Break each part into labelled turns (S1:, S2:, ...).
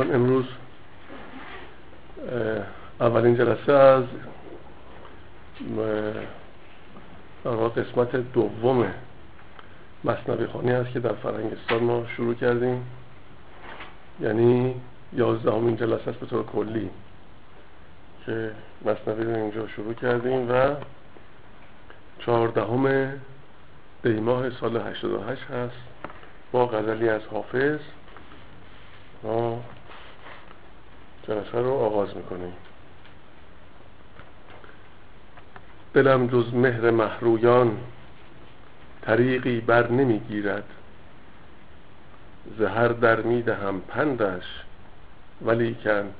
S1: دوستان امروز اولین جلسه از قسمت دوم مصنوی خانی هست که در فرنگستان ما شروع کردیم. یعنی یازدهمین جلسه است به طور کلی که مصنوی رو اینجا شروع کردیم و چهاردهم دیماه سال 88 هست. با غزلی از حافظ ما جلسه رو آغاز می‌کنیم دلم جز مهر محرویان طریقی بر نمی‌گیرد. زهر در می‌دهم پندش ولیکن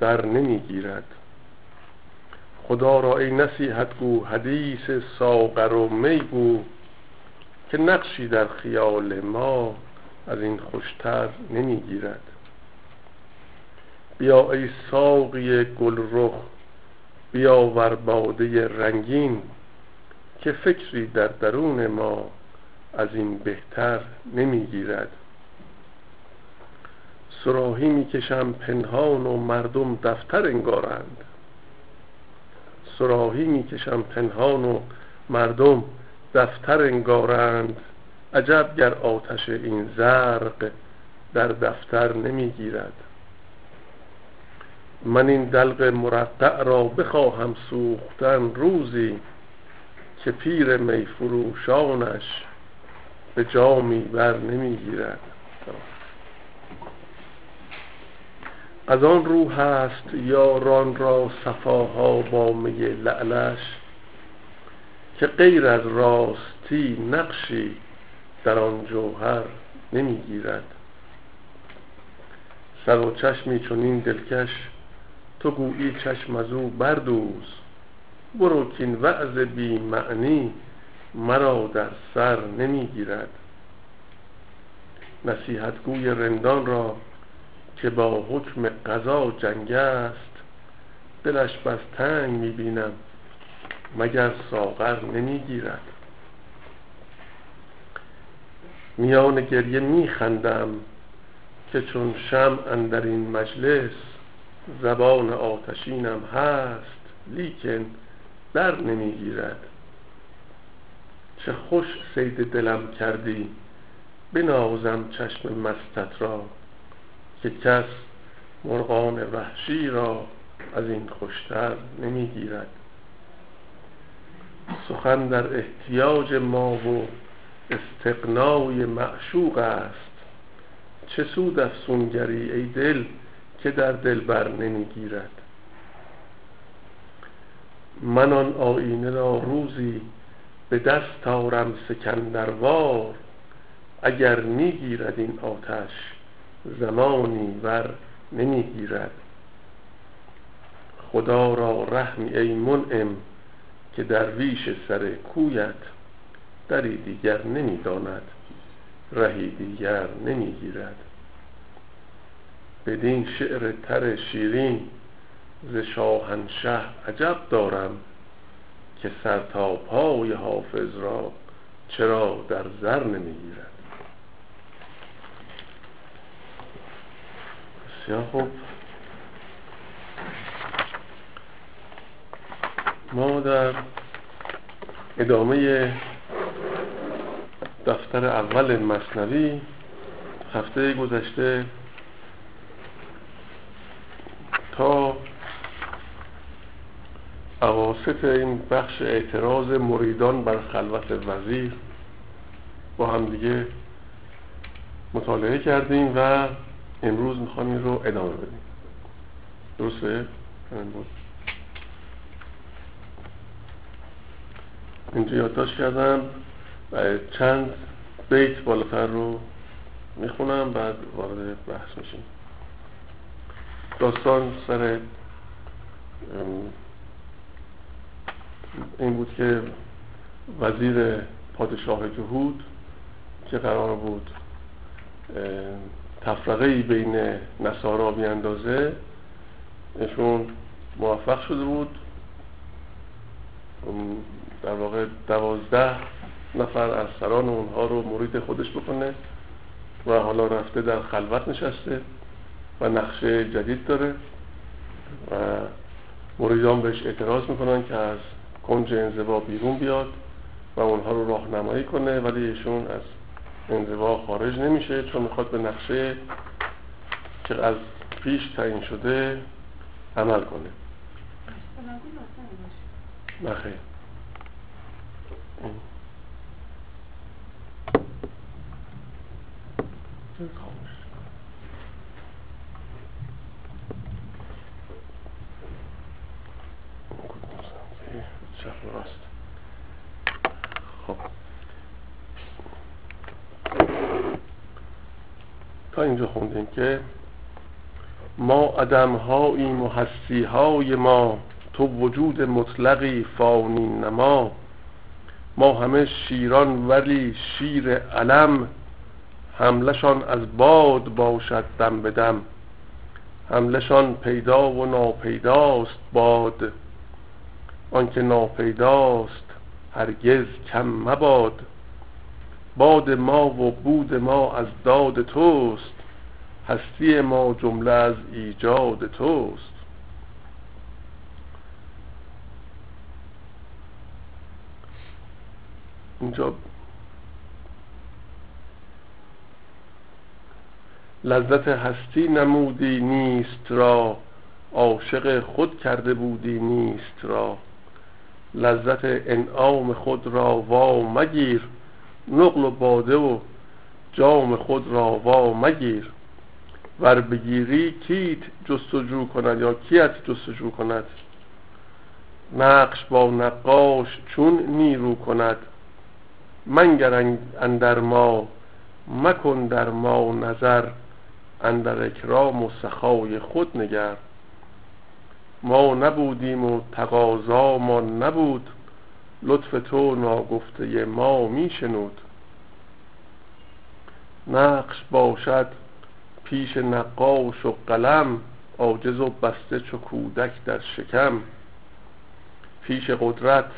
S1: در نمی‌گیرد. خدا را ای نصیحت گو حدیث ساغر و می گو که نقشی در خیال ما از این خوشتر نمی‌گیرد. بیا ای ساقی گل رخ بیاور باده رنگین که فکری در درون ما از این بهتر نمی‌گیرد. سراحی می‌کشم پنهان و مردم دفتر انگارند. سراحی می‌کشم پنهان و مردم دفتر انگارند. عجب گر آتش این زرق در دفتر نمی‌گیرد. من این دلق مرقع را بخواهم سوختن روزی که پیر میفروشانش به جامی بر نمی‌گیرد از آن رو هست یاران را صفاها با می لعلش که غیر از راستی نقشی در آن جوهر نمی‌گیرد سر و چشمی چنین دلکش تو گویی چشم از او بردوز. برو کین وعظ بی معنی مرا در سر نمی‌گیرد نصیحت گوی رندان را که با حکم قضا جنگ است. دلش بس تنگ می‌بینم مگر ساغر نمی‌گیرد میان گریه میخندم که چون شم اندر این مجلس زبان آتشینم هست لیکن در نمی‌گیرد. چه خوش سید دلم کردی بنازم چشم مستت را که کس مرغان وحشی را از این خوشتر نمی‌گیرد. سخن در احتیاج ما و استقنای معشوق است. چه سود افسونگری ای دل که در دل بر نمی‌گیرد. من آن آینه را روزی به دست آرم سکندروار اگر می‌گیرد این آتش زمانی ور نمی‌گیرد. خدا را رحمی ای منعم که درویش سر کویت دری دیگر نمی‌داند رهی دیگر نمی‌گیرد. بدین شعر تر شیرین ز شاهنشه عجب دارم که سر تا پای حافظ را چرا در زر نمی‌گیرد. بسیار خوب. ما در ادامه دفتر اول مصنوی هفته گذشته تا اواسط این بخش اعتراض مریدان بر خلوت وزیر با هم دیگه مطالعه کردیم و امروز می‌خوام این رو ادامه بدیم. درسته؟ اینجا یادداشت کردم و چند بیت بالاتر رو می‌خونم بعد وارد بحث میشیم. داستان سر این بود که وزیر پادشاه جهود که قرار بود؟ تفرقه ای بین نصارا بیاندازه ایشون موفق شده بود. در واقع دوازده نفر از سران اونها رو مرید خودش بکنه و حالا رفته در خلوت نشسته. و نقشه جدید داره و مریدان بهش اعتراض می‌کنن که از کنج انزوا بیرون بیاد و اونها رو راهنمایی کنه ولی ایشون از انزوا خارج نمیشه چون می‌خواد به نقشه که از پیش تعیین شده عمل کنه. نخیر خب. تا اینجا خوندیم که ما عدم هاییم و هستی های ما تو وجود مطلقی فانی نما. ما همه شیران ولی شیر علم حملشان از باد باشد دم به دم. حملشان پیدا و ناپیداست باد. آنکه ناپیداست هرگز کم مباد. باد ما و بود ما از داد توست هستی ما جمله از ایجاد توست. اینجا لذت هستی نمودی نیست را عاشق خود کرده بودی نیست را. لذت انعام خود را وا مگیر نقل و باده و جام خود را وا مگیر. ور بگیری کیت جستجو کند یا کیت جستجو کند؟ نقش با نقاش چون نیرو کند؟ منگر اندر ما مکن در ما نظر اندر اکرام و سخای خود نگر. ما نبودیم و ما نبود لطف تو ناگفته ما میشنود. نقش باشد پیش نقاش و قلم عاجز و بسته چو کودک در شکم. پیش قدرت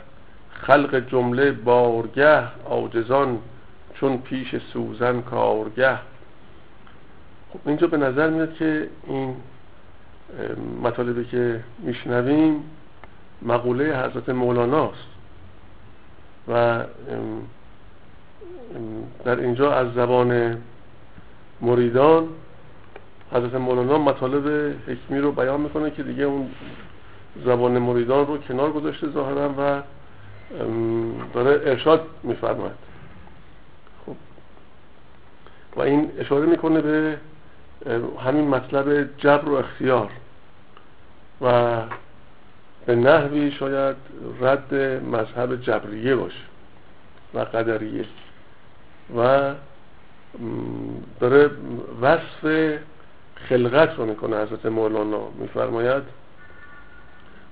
S1: خلق جمله بارگه عاجزان چون پیش سوزن کارگه. خب اینجا به نظر میاد که این مطالبی که میشنویم مقوله حضرت مولاناست و در اینجا از زبان مریدان حضرت مولانا مطالب حکمی رو بیان می‌کنه که دیگه اون زبان مریدان رو کنار گذاشته ظاهرا و داره ارشاد میفرماید. خب. و این اشاره می‌کنه به همین مطلب جبر و اختیار و به نحوی شاید رد مذهب جبریه باشه و قدریه. و داره وصف خلقت رو می‌کنه حضرت مولانا میفرماید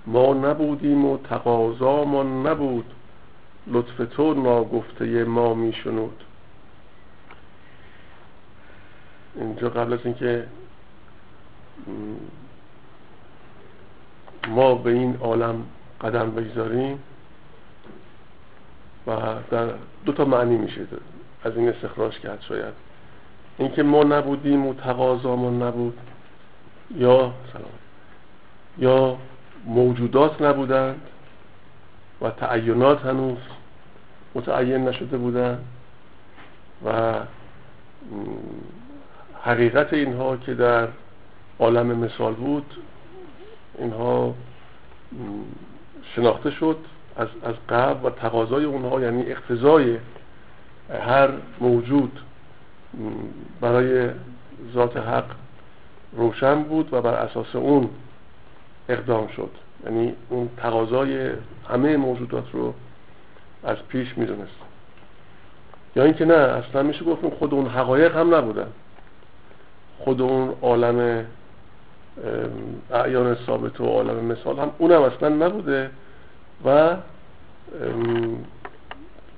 S1: ما نبودیم و تقاضامان نبود لطف تو ناگفته ما میشنود. اینجا قبل از اینکه ما به این عالم قدم بگذاریم و در دو تا معنی میشه از این استخراج کرد شاید. اینکه ما نبودیم و تقاضامون نبود یا سلام یا موجودات نبودند و تعینات هنوز متعین نشده بودند و حقیقت اینها که در عالم مثال بود اینها شناخته شد از, از قبل و تقاضای اونها یعنی اقتضای هر موجود برای ذات حق روشن بود و بر اساس اون اقدام شد. یعنی اون تقاضای همه موجودات رو از پیش می‌دونست. یا اینکه نه اصلا میشه گفتیم خود اون حقایق هم نبودن. خود اون عالم اعیان ثابت و عالم مثال هم اونم اصلا نبوده و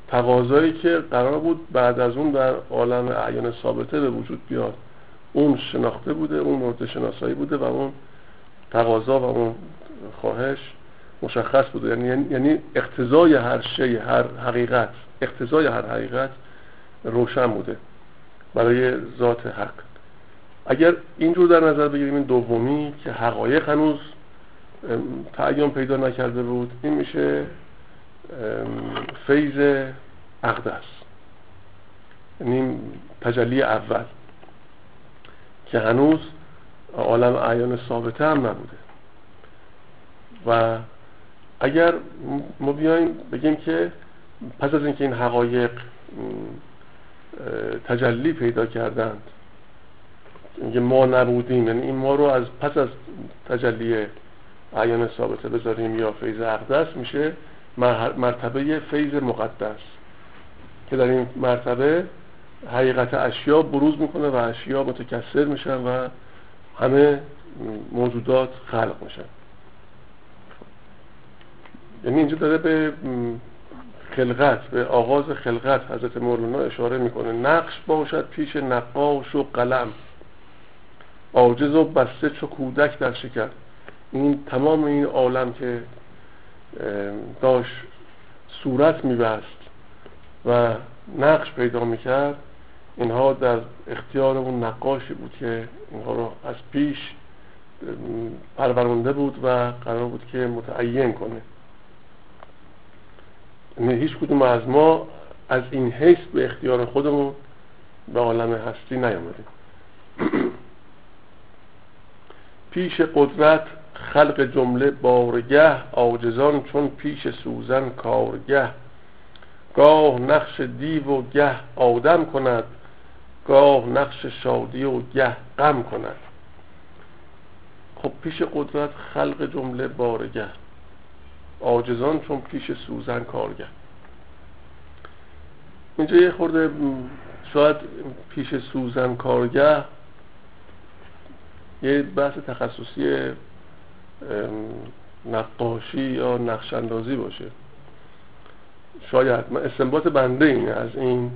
S1: تقاضایی که قرار بود بعد از اون در عالم اعیان ثابته به وجود بیاد اون شناخته بوده اون مورد شناسایی بوده و اون تقاضا و اون خواهش مشخص بوده. یعنی یعنی اقتضای هر شی هر حقیقت اقتضای هر حقیقت روشن بوده برای ذات حق. اگر اینجور در نظر بگیریم این دومی که حقایق هنوز تعیین پیدا نکرده بود این میشه فیض اقدس. یعنی تجلی اول که هنوز عالم اعیان ثابته هم نبوده. و اگر ما بیایم بگیم که پس از اینکه این حقایق تجلی پیدا کردند اینکه ما نبودیم یعنی این ما رو از پس از تجلی عیان ثابته بذاریم یا فیض اقدس میشه مرتبه فیض مقدس. که در این مرتبه حقیقت اشیا بروز می‌کنه و اشیا متکثر میشن و همه موجودات خلق میشن. یعنی اینجا داره به خلقت به آغاز خلقت حضرت مولانا اشاره می‌کنه. نقش باشد پیش نقاش و قلم. عاجز و بسته چو کودک در شکر. این تمام این عالم که داشت صورت میبست و نقش پیدا می‌کرد اینها در اختیار اون نقاشی بود که اینها رو از پیش پرورنده بود و قرار بود که متعین کنه. هیچ کدوم از ما از این حیث به اختیار خودمون به عالم هستی نیامدیم پیش قدرت خلق جمله بارگه آجزان چون پیش سوزن کارگه. گاه نقش دیو و گه آدم کند گاه نقش شادی و گه غم کند. خب پیش قدرت خلق جمله بارگه آجزان چون پیش سوزن کارگه. اینجا یه خورده شاید پیش سوزن کارگه یه بحث تخصصی نقاشی یا نقشاندازی باشه. شاید من استنباط بنده اینه از این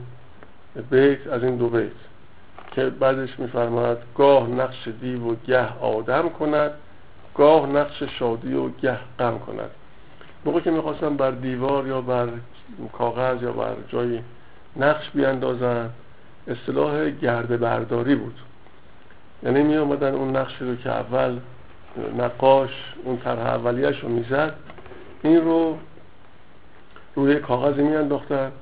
S1: بیت از این دو بیت که بعدش میفرماید گاه نقش دیو و گه آدم کند گاه نقش شادی و گه غم کند. موقع که می‌خواستم بر دیوار یا بر کاغذ یا بر جایی نقش بیاندازن اصطلاح گرده برداری بود. یعنی می آمدن اون نقشی رو که اول نقاش اون طرح اولیش رو می‌زد این رو روی کاغذی می انداختن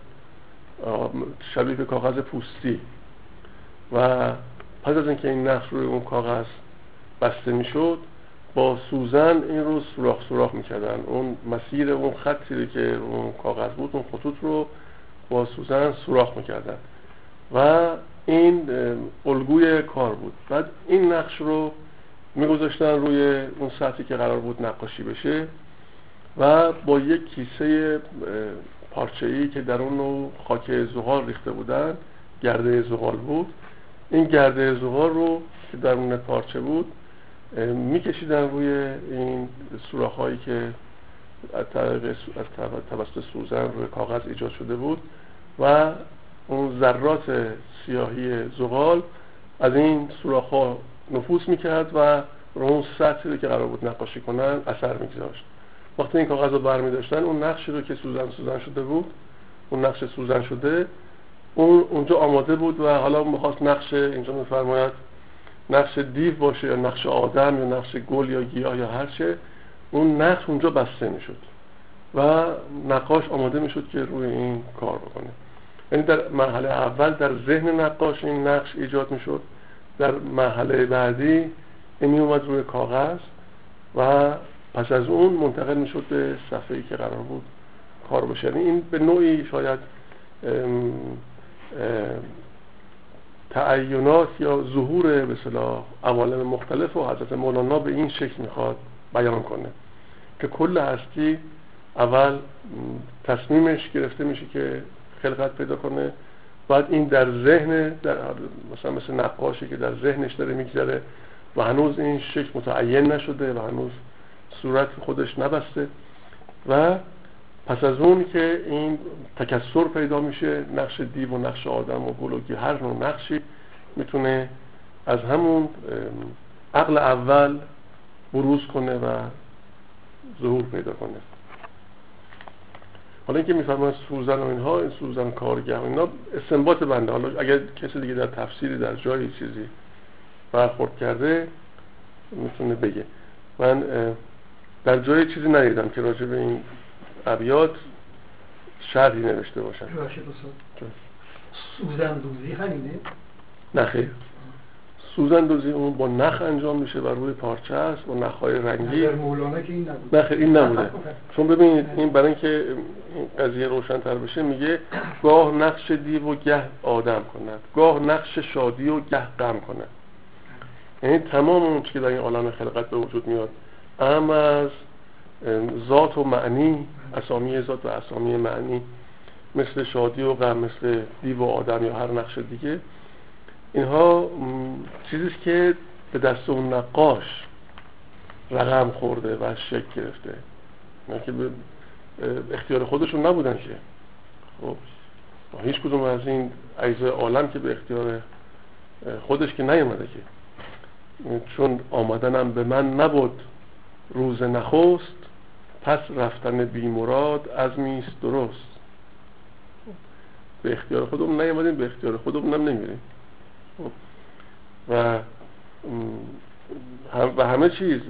S1: شبیه به کاغذ پوستی. و پس از اینکه این نقش روی اون کاغذ بسته می‌شد با سوزن این رو سوراخ سوراخ می‌کردن. اون مسیر اون خطی که اون کاغذ بود اون خطوط رو با سوزن سوراخ می‌کردن. و این الگوی کار بود. بعد این نقش رو میگذاشتن روی اون سطحی که قرار بود نقاشی بشه و با یک کیسه ای که در اون خاک زغال ریخته بودن گرده زغال بود. این گرده زغال رو که در اون پارچه بود میکشیدن روی این سوراخ هایی که از توسط سوزن روی کاغذ ایجاد شده بود و اون ذرات سیاهی زغال. از این سوراخ ها نفوذ می‌کرد و رو اون سطحی که قرار بود نقاشی کنن اثر میگذاشت. وقتی این کاغذ رو برمی داشتن اون نقشی رو که سوزن سوزن شده بود اون نقش سوزن شده اون اونجا آماده بود و حالا می‌خواست نقش اینجا میفرماید نقش دیو باشه یا نقش آدم یا نقش گل یا گیاه یا هر چه اون نقش اونجا بسته می‌شد و نقاش آماده می‌شد که روی این کار بکنه. یعنی در مرحله اول در ذهن نقاش این نقش ایجاد می‌شد. در مرحله بعدی این می اومد روی کاغذ و پس از اون منتقل می‌شد به صفحه ای که قرار بود کار بشه. یعنی این به نوعی شاید تعینات یا ظهور به صلاح عوالم مختلف و حضرت مولانا به این شکل می‌خواد بیان کنه که کل هستی اول تصمیمش گرفته میشه که خلقت پیدا کنه. بعد این در ذهن در مثلا مثل نقاشی که در ذهنش داره میگذره و هنوز این شکل متعین نشده و هنوز صورت خودش نبسته. و پس از اون که این تکسر پیدا میشه نقش دیو و نقش آدم و گلوگی هر نوع نقشی می‌تونه از همون عقل اول بروز کنه و ظهور پیدا کنه. حالا اینکه میفرمان سوزن و اینها این سوزن کارگه اینا استنباط بنده. حالا اگر کسی دیگه در تفسیری در جایی چیزی برخورد کرده می‌تونه بگه. من در جای چیزی ندیدم که راجع به این ابیات شرحی نوشته باشن
S2: سوزن دوزی همینه؟
S1: نه خیر. سوزن دوزی اون با نخ انجام میشه و روی پارچه است با نخهای رنگی.
S2: مولانا که این نبود
S1: نه این نبوده. چون ببینید این برای اینکه این قضیه روشن تر بشه میگه گاه نقش دیو و گه آدم کند. گاه نقش شادی و گه غم کند. یعنی تمام اون که در این عالم خلقت به وجود میاد ام از ذات و معنی اسامی ذات و اسامی معنی. مثل شادی و غم مثل دیو و آدم یا هر نقش دیگه. اینها چیزیست که به دست اون نقاش رقم خورده و شکل گرفته. نه که به اختیار خودشون نبودن که. خب هیچ کدوم از این اجزای عالم که به اختیار خودش که نیومده که. چون آمدنم به من نبود روز نخست پس رفتن بیمراد از میست درست. به اختیار خودمون نیومدیم به اختیار خودمون هم نمیریم. و و همه چیز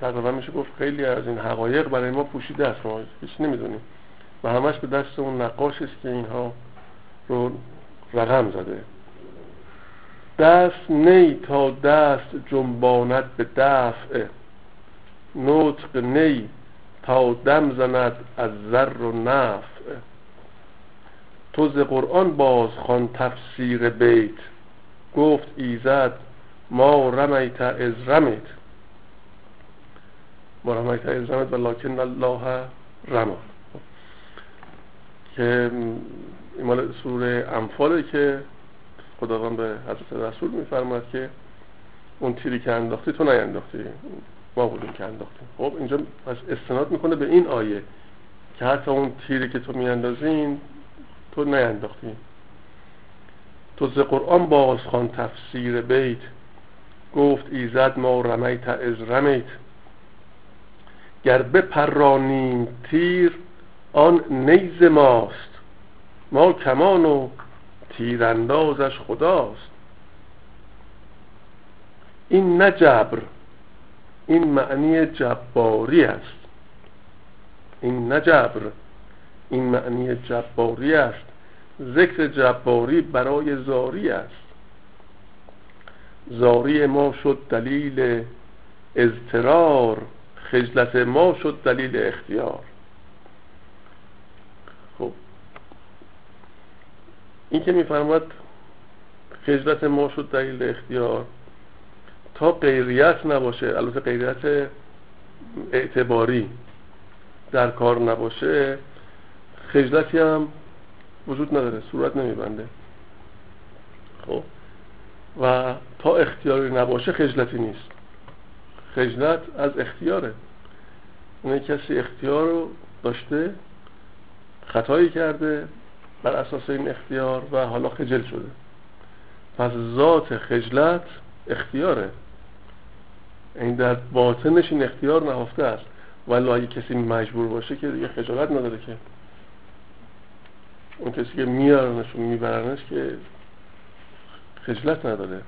S1: تقریبا میشه گفت خیلی از این حقایق برای ما پوشیده است. ما هیچ نمی‌دونیم. و همش به دست اون نقاش است که اینها رو رقم زده. دست نی تا دست جنباند به دفع نطق نی تا دم زند از زر و نفع. تو ز قرآن باز خوان تفسیر بیت. گفت ایزد ما رمیت از رمیت ما رمیت از رمیت ولکن الله رما. که مال سوره انفاله که خداوند به حضرت رسول میفرماد که اون تیری که انداختی تو نینداختی ما بودیم که انداختیم. خب اینجا پس استناد می‌کنه به این آیه که حتی اون تیری که تو میاندازین تو نینداختی. تو ز قرآن بازخوان تفسیر بیت. گفت ایزد ما رمیت از رمیت. گر بپرانیم تیر آن نیز ماست. ما کمان و تیراندازش خداست. این نه جبر این معنی جباری است. این نه جبر این معنی جباری است. ذکر جباری برای زاری است. زاری ما شد دلیل اضطرار خجلت ما شد دلیل اختیار. خب. این که میفرماد خجلت ما شد دلیل اختیار تا غیریت نباشه البته غیریت اعتباری در کار نباشه خجلتی هم وجود نداره صورت نمیبنده. خب؟ و تا اختیاری نباشه خجلتی نیست. خجلت از اختیاره. اونه کسی اختیار رو داشته خطایی کرده بر اساس این اختیار و حالا خجل شده. پس ذات خجلت اختیاره. این در باطنش این اختیار نهفته است. ولی اگه کسی مجبور باشه که دیگه خجالت نداره که اون کسی که میارنش و میبرنش که خجلت نداره.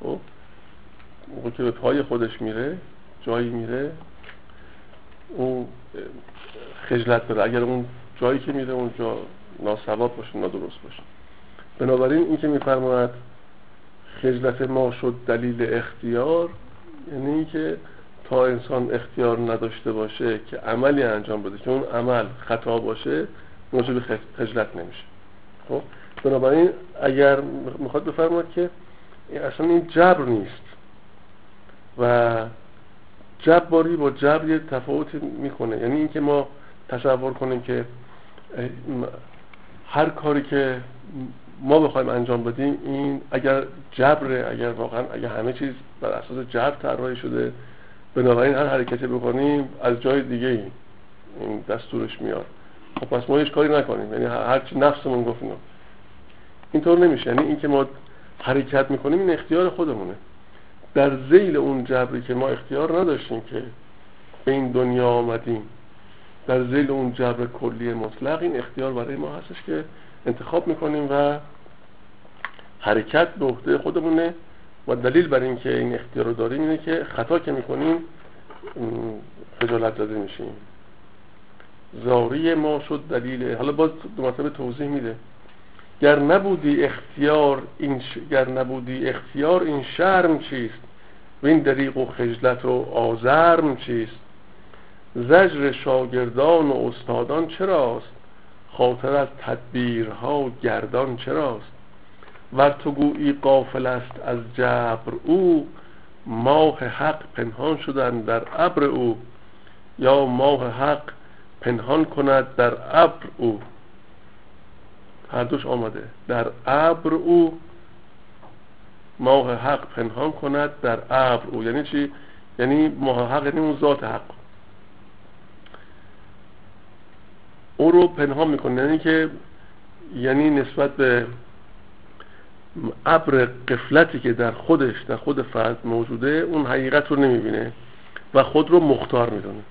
S1: خب؟ موقع که به پای خودش میره جایی میره اون خجلت داره اگر اون جایی که میره اونجا ناسواب باشه نادرست باشه. بنابراین این که میفرماید خجلت ما شد دلیل اختیار یعنی اینکه تا انسان اختیار نداشته باشه که عملی انجام بده که اون عمل خطا باشه موجب خجلت نمیشه. خب؟ بنابراین اگر می‌خواد بفرماد که اصلا این جبر نیست. و جباری با جبر یه تفاوت می‌کنه. یعنی اینکه ما تصور کنیم که هر کاری که ما بخوایم انجام بدیم این اگر جبره اگر واقعا اگر همه چیز بر اساس جبر طراحی شده بنابراین هر حرکتی بکنیم از جای دیگه این دستورش میاد. خب پس ما هیچ کاری نکنیم. یعنی هرچی نفسمون گفت اینو. اینطور نمیشه. یعنی اینکه ما حرکت می‌کنیم این اختیار خودمونه. در زیل اون جبری که ما اختیار نداشتیم که به این دنیا آمدیم در زیل اون جبر کلی مطلق این اختیار برای ما هستش که انتخاب می‌کنیم و حرکت به عهده خودمونه و دلیل بر اینکه این اختیار رو داریم اینه که خطا که می‌کنیم خجالت زده میشیم. زاری ما شد دلیل. حالا باز دو مرتبه توضیح میده. گر نبودی اختیار این ش... گر نبودی اختیار این شرم چیست؟ و این دریق و خجلت و آزرم چیست؟ زجر شاگردان و استادان چراست؟ خاطر از تدبیرها گردان چراست؟ و تو گویی قافل است از جبر او ماه حق پنهان شدن در ابر او. یا ماه حق پنهان کند در ابر او. هر دوش آمده. در ابر او ماه حق پنهان کند در ابر او. یعنی چی؟ یعنی ماه حق یعنی اون ذات حق. او رو پنهان می‌کنه. یعنی که یعنی نسبت به ابر قفلتی که در خودش در خود فرد موجوده اون حقیقت رو نمی‌بینه و خود رو مختار می‌دونه.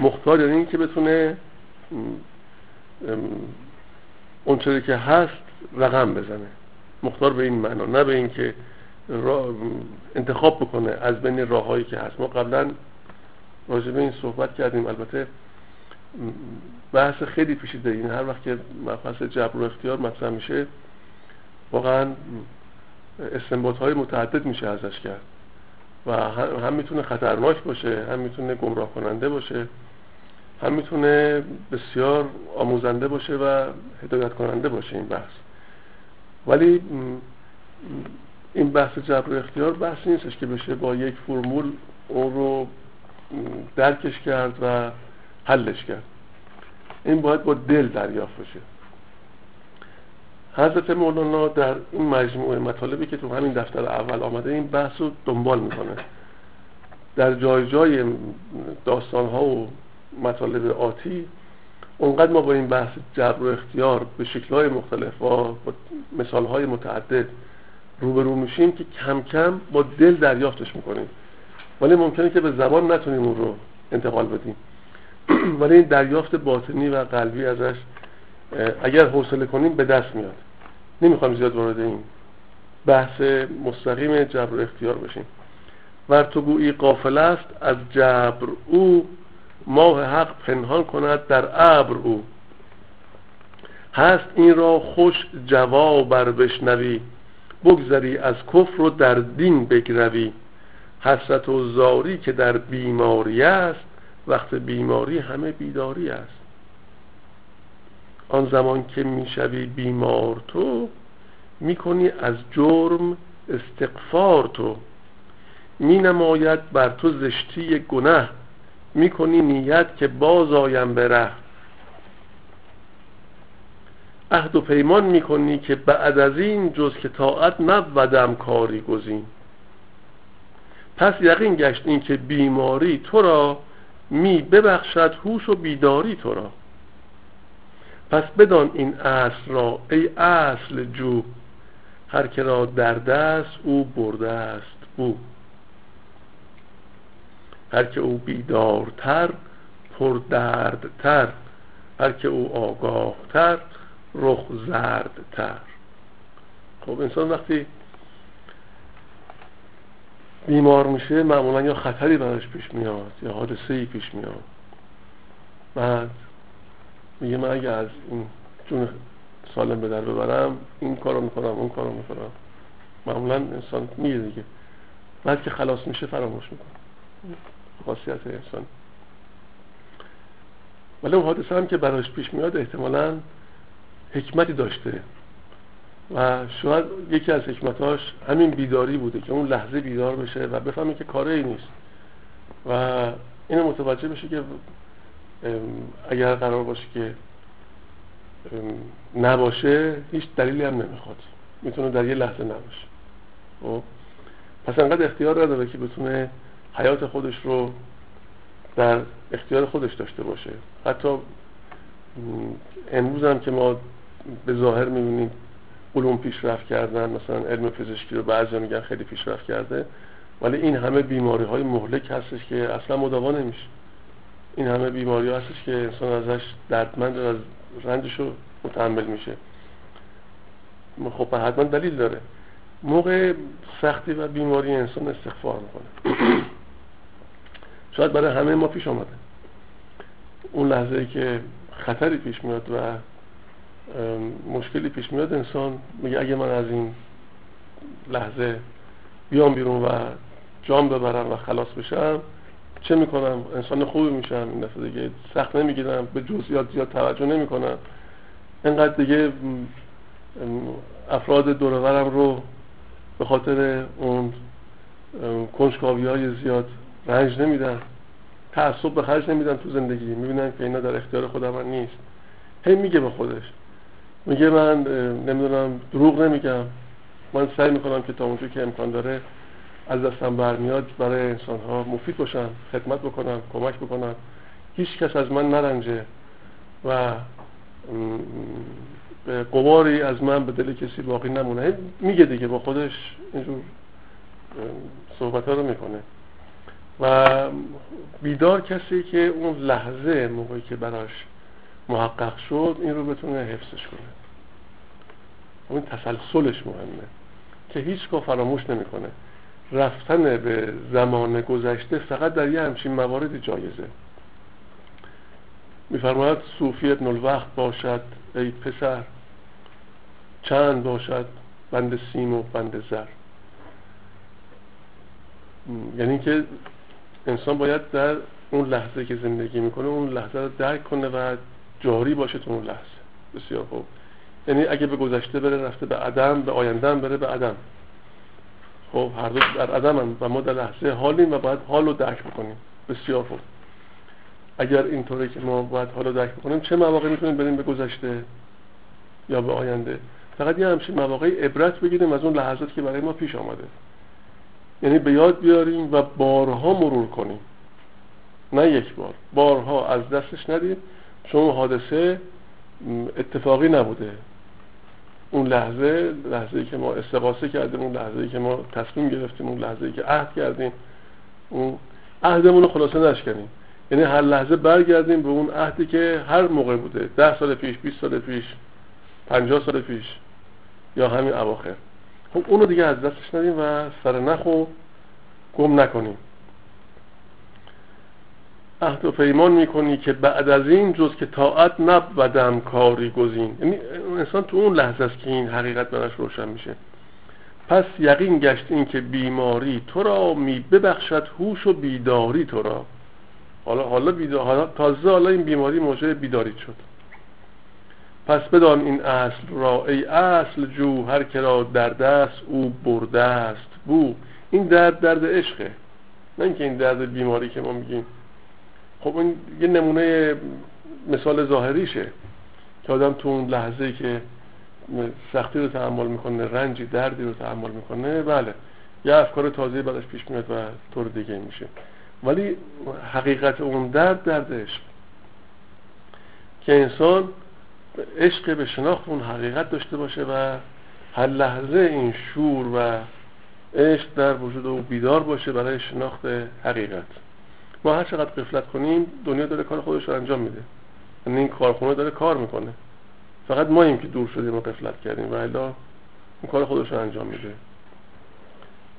S1: مختار یعنی که بتونه اون چیزی که هست رقم بزنه. مختار به این معنا نه به اینکه انتخاب بکنه از بین راههایی که هست. ما قبلا راجع به این صحبت کردیم. البته بحث خیلی پیچیده. این هر وقت که مبحث جبر و اختیار مطرح میشه واقعا استنباط های متعدد میشه ازش کرد. و هم می‌تونه خطرناک باشه هم می‌تونه گمراه کننده باشه. هم می‌تونه بسیار آموزنده باشه و هدایت کننده باشه این بحث. ولی این بحث جبر و اختیار بحث نیستش که بشه با یک فرمول اون رو درکش کرد و حلش کرد. این باید با دل دریافت بشه حضرت مولانا در این مجموعه مطالبی که تو همین دفتر اول آمده این بحث رو دنبال می‌کنه. در جای جای داستان ها و مطالب آتی اونقدر ما با این بحث جبر و اختیار به شکل های مختلف و با مثال های متعدد روبرو میشیم که کم کم با دل دریافتش می‌کنیم. ولی ممکنه که به زبان نتونیم اون رو انتقال بدیم. ولی این دریافت باطنی و قلبی ازش اگر حوصله کنیم به دست میاد. نمی‌خوام زیاد وارد این بحث مستقیم جبر و اختیار بشیم. ور تو گویی قافل است از جبر او ماه حق پنهان کند در ابر او. هست این را خوش جواب بر بشنوی. بگذری از کفر و در دین بگروی. حسرت و زاری که در بیماری است وقت بیماری همه بیداری است. آن زمان که می‌شوی بیمار تو می‌کنی از جرم استقفار تو. می نماید بر تو زشتی گناه. می‌کنی نیت که باز آیم به عهد و پیمان می‌کنی که بعد از این جز که طاعت نبودم کاری گزین. پس یقین گشت این که بیماری تو را می ببخشد هوش و بیداری تو را. پس بدان این اصل را ای اصل جو هر که را در دست او برده است او. هر که او بیدارتر پر دردتر هر که او آگاهتر رخ زردتر. خب انسان وقتی بیمار میشه معمولا یا خطری براش پیش میاد یا حادثه ای پیش میاد. بعد میگه من اگه از این جون سالم به در ببرم این کارو می‌کنم اون کارو می‌کنم. معمولا انسان میگه دیگه. بعد که خلاص میشه فراموش می‌کنه. خاصیت انسان ولی اون حادثه هم که براش پیش میاد احتمالا حکمتی داشته. و شاید یکی از حکمتاش همین بیداری بوده که اون لحظه بیدار بشه و بفهمه که کاره ای نیست. و اینو متوجه بشه که اگر قرار باشه که نباشه هیچ دلیلی هم نمی‌خواد. می‌تونه در یه لحظه نباشه. خب؟ پس انقدر اختیار نداره که بتونه حیات خودش رو در اختیار خودش داشته باشه. حتی امروز هم که ما به ظاهر می‌بینیم علوم پیشرفت کردن مثلا علم پزشکی رو بعضی میگن خیلی پیشرفت کرده ولی این همه بیماری های مهلک هستش که اصلا مداوا نمیشه. این همه بیماری هستش که انسان ازش دردمند و از رنجش رو متحمل میشه. خب حتما دلیل داره. موقع سختی و بیماری انسان استغفار می‌کنه. شاید برای همه ما پیش آمده. اون لحظه که خطری پیش میاد و مشکلی پیش میاد انسان میگه اگه من از این لحظه بیام بیرون و جام ببرم و خلاص بشم چه می‌کنم؟ انسان خوبی میشم. این دفعه دیگه سخت نمی‌گیرم. به جزئیات زیاد توجه نمی‌کنم. اینقدر دیگه افراد دورورم رو به خاطر اون کنجکاوی های زیاد رنج نمیدن. تعصب به خرج نمیدن تو زندگی. می‌بینن که اینا در اختیار من نیست. هی میگه به خودش. میگه من نمی‌دونم دروغ نمیگم. من سعی می‌کنم که تا اونجا که امکان داره از دستم برمیاد برای انسان ها مفید باشم خدمت بکنم کمک بکنم. هیچ کس از من نرنجه و به قواری از من به دل کسی باقی نمونه. میگه دیگه با خودش اینجور صحبت ها رو می‌کنه. و بیدار کسی که اون لحظه موقعی که براش محقق شد این رو بتونه حفظش کنه. اون تسلسلش مهمه که هیچ فراموش نمی‌کنه. رفتن به زمان گذشته فقط در یه همچین مواردی جایزه. میفرماید صوفی ابن الوقت باشد ای پسر. چند باشد؟ بند سیم و بند زر. یعنی که انسان باید در اون لحظه که زندگی می‌کنه اون لحظه رو درک کنه و جاری باشه تو اون لحظه. بسیار خوب. یعنی اگه به گذشته بره رفته به عدم به آینده بره به عدم. خب هر دو در عدم و ما در لحظه حالیم و باید حال رو درک بکنیم. بسیار خوب. اگر اینطوره که ما باید حال رو درک بکنیم چه مواقع می‌تونیم بریم به گذشته یا به آینده؟ فقط یه همچین مواقعی عبرت بگیریم از اون لحظات که برای ما پیش آمده. یعنی به یاد بیاریم و بارها مرور کنیم. نه یک بار. بارها از دستش ندیم. چون حادثه اتفاقی نبوده. اون لحظه لحظه ای که ما استقاسه کردیم اون لحظه ای که ما تصمیم گرفتیم اون لحظه ای که عهد کردیم اون عهدمون رو خلاصه نشکنیم. یعنی هر لحظه برگردیم به اون عهدی که هر موقع بوده. ده سال پیش 20 سال پیش 50 سال پیش یا همین اواخر. خب اونو دیگه از دستش ندیم و سر نخو گم نکنیم. عهد و پیمان می‌کنی که بعد از این جز که طاعت نبودم کاری گزین. یعنی انسان تو اون لحظه است که این حقیقت براش روشن میشه. پس یقین گشت این که بیماری تو را می ببخشد هوش و بیداری تو را. حالا حالا, بیدار... تازه حالا این بیماری موجه بیداری شد. پس بدان این اصل را ای اصل جو هر که را در دست او برده است. بو این درد درد عشقه. نه اینکه این درد بیماری که ما میگیم. خب این یه نمونه مثال ظاهریشه که آدم تو اون لحظه که سختی رو تحمل می‌کنه رنجی دردی رو تحمل می‌کنه بله. یه افکار تازه بعدش پیش میاد و طور دیگه میشه. ولی حقیقت اون درد درد عشق. که انسان عشق به شناخت اون حقیقت داشته باشه و هر لحظه این شور و عشق در وجود او بیدار باشه برای شناخت حقیقت. ما هر چقدر قفلت کنیم دنیا داره کار خودش رو انجام میده. یعنی این کارخونه داره کار می‌کنه. فقط ما این که دور شدیم و قفلت کردیم و الا این کار خودش رو انجام میده.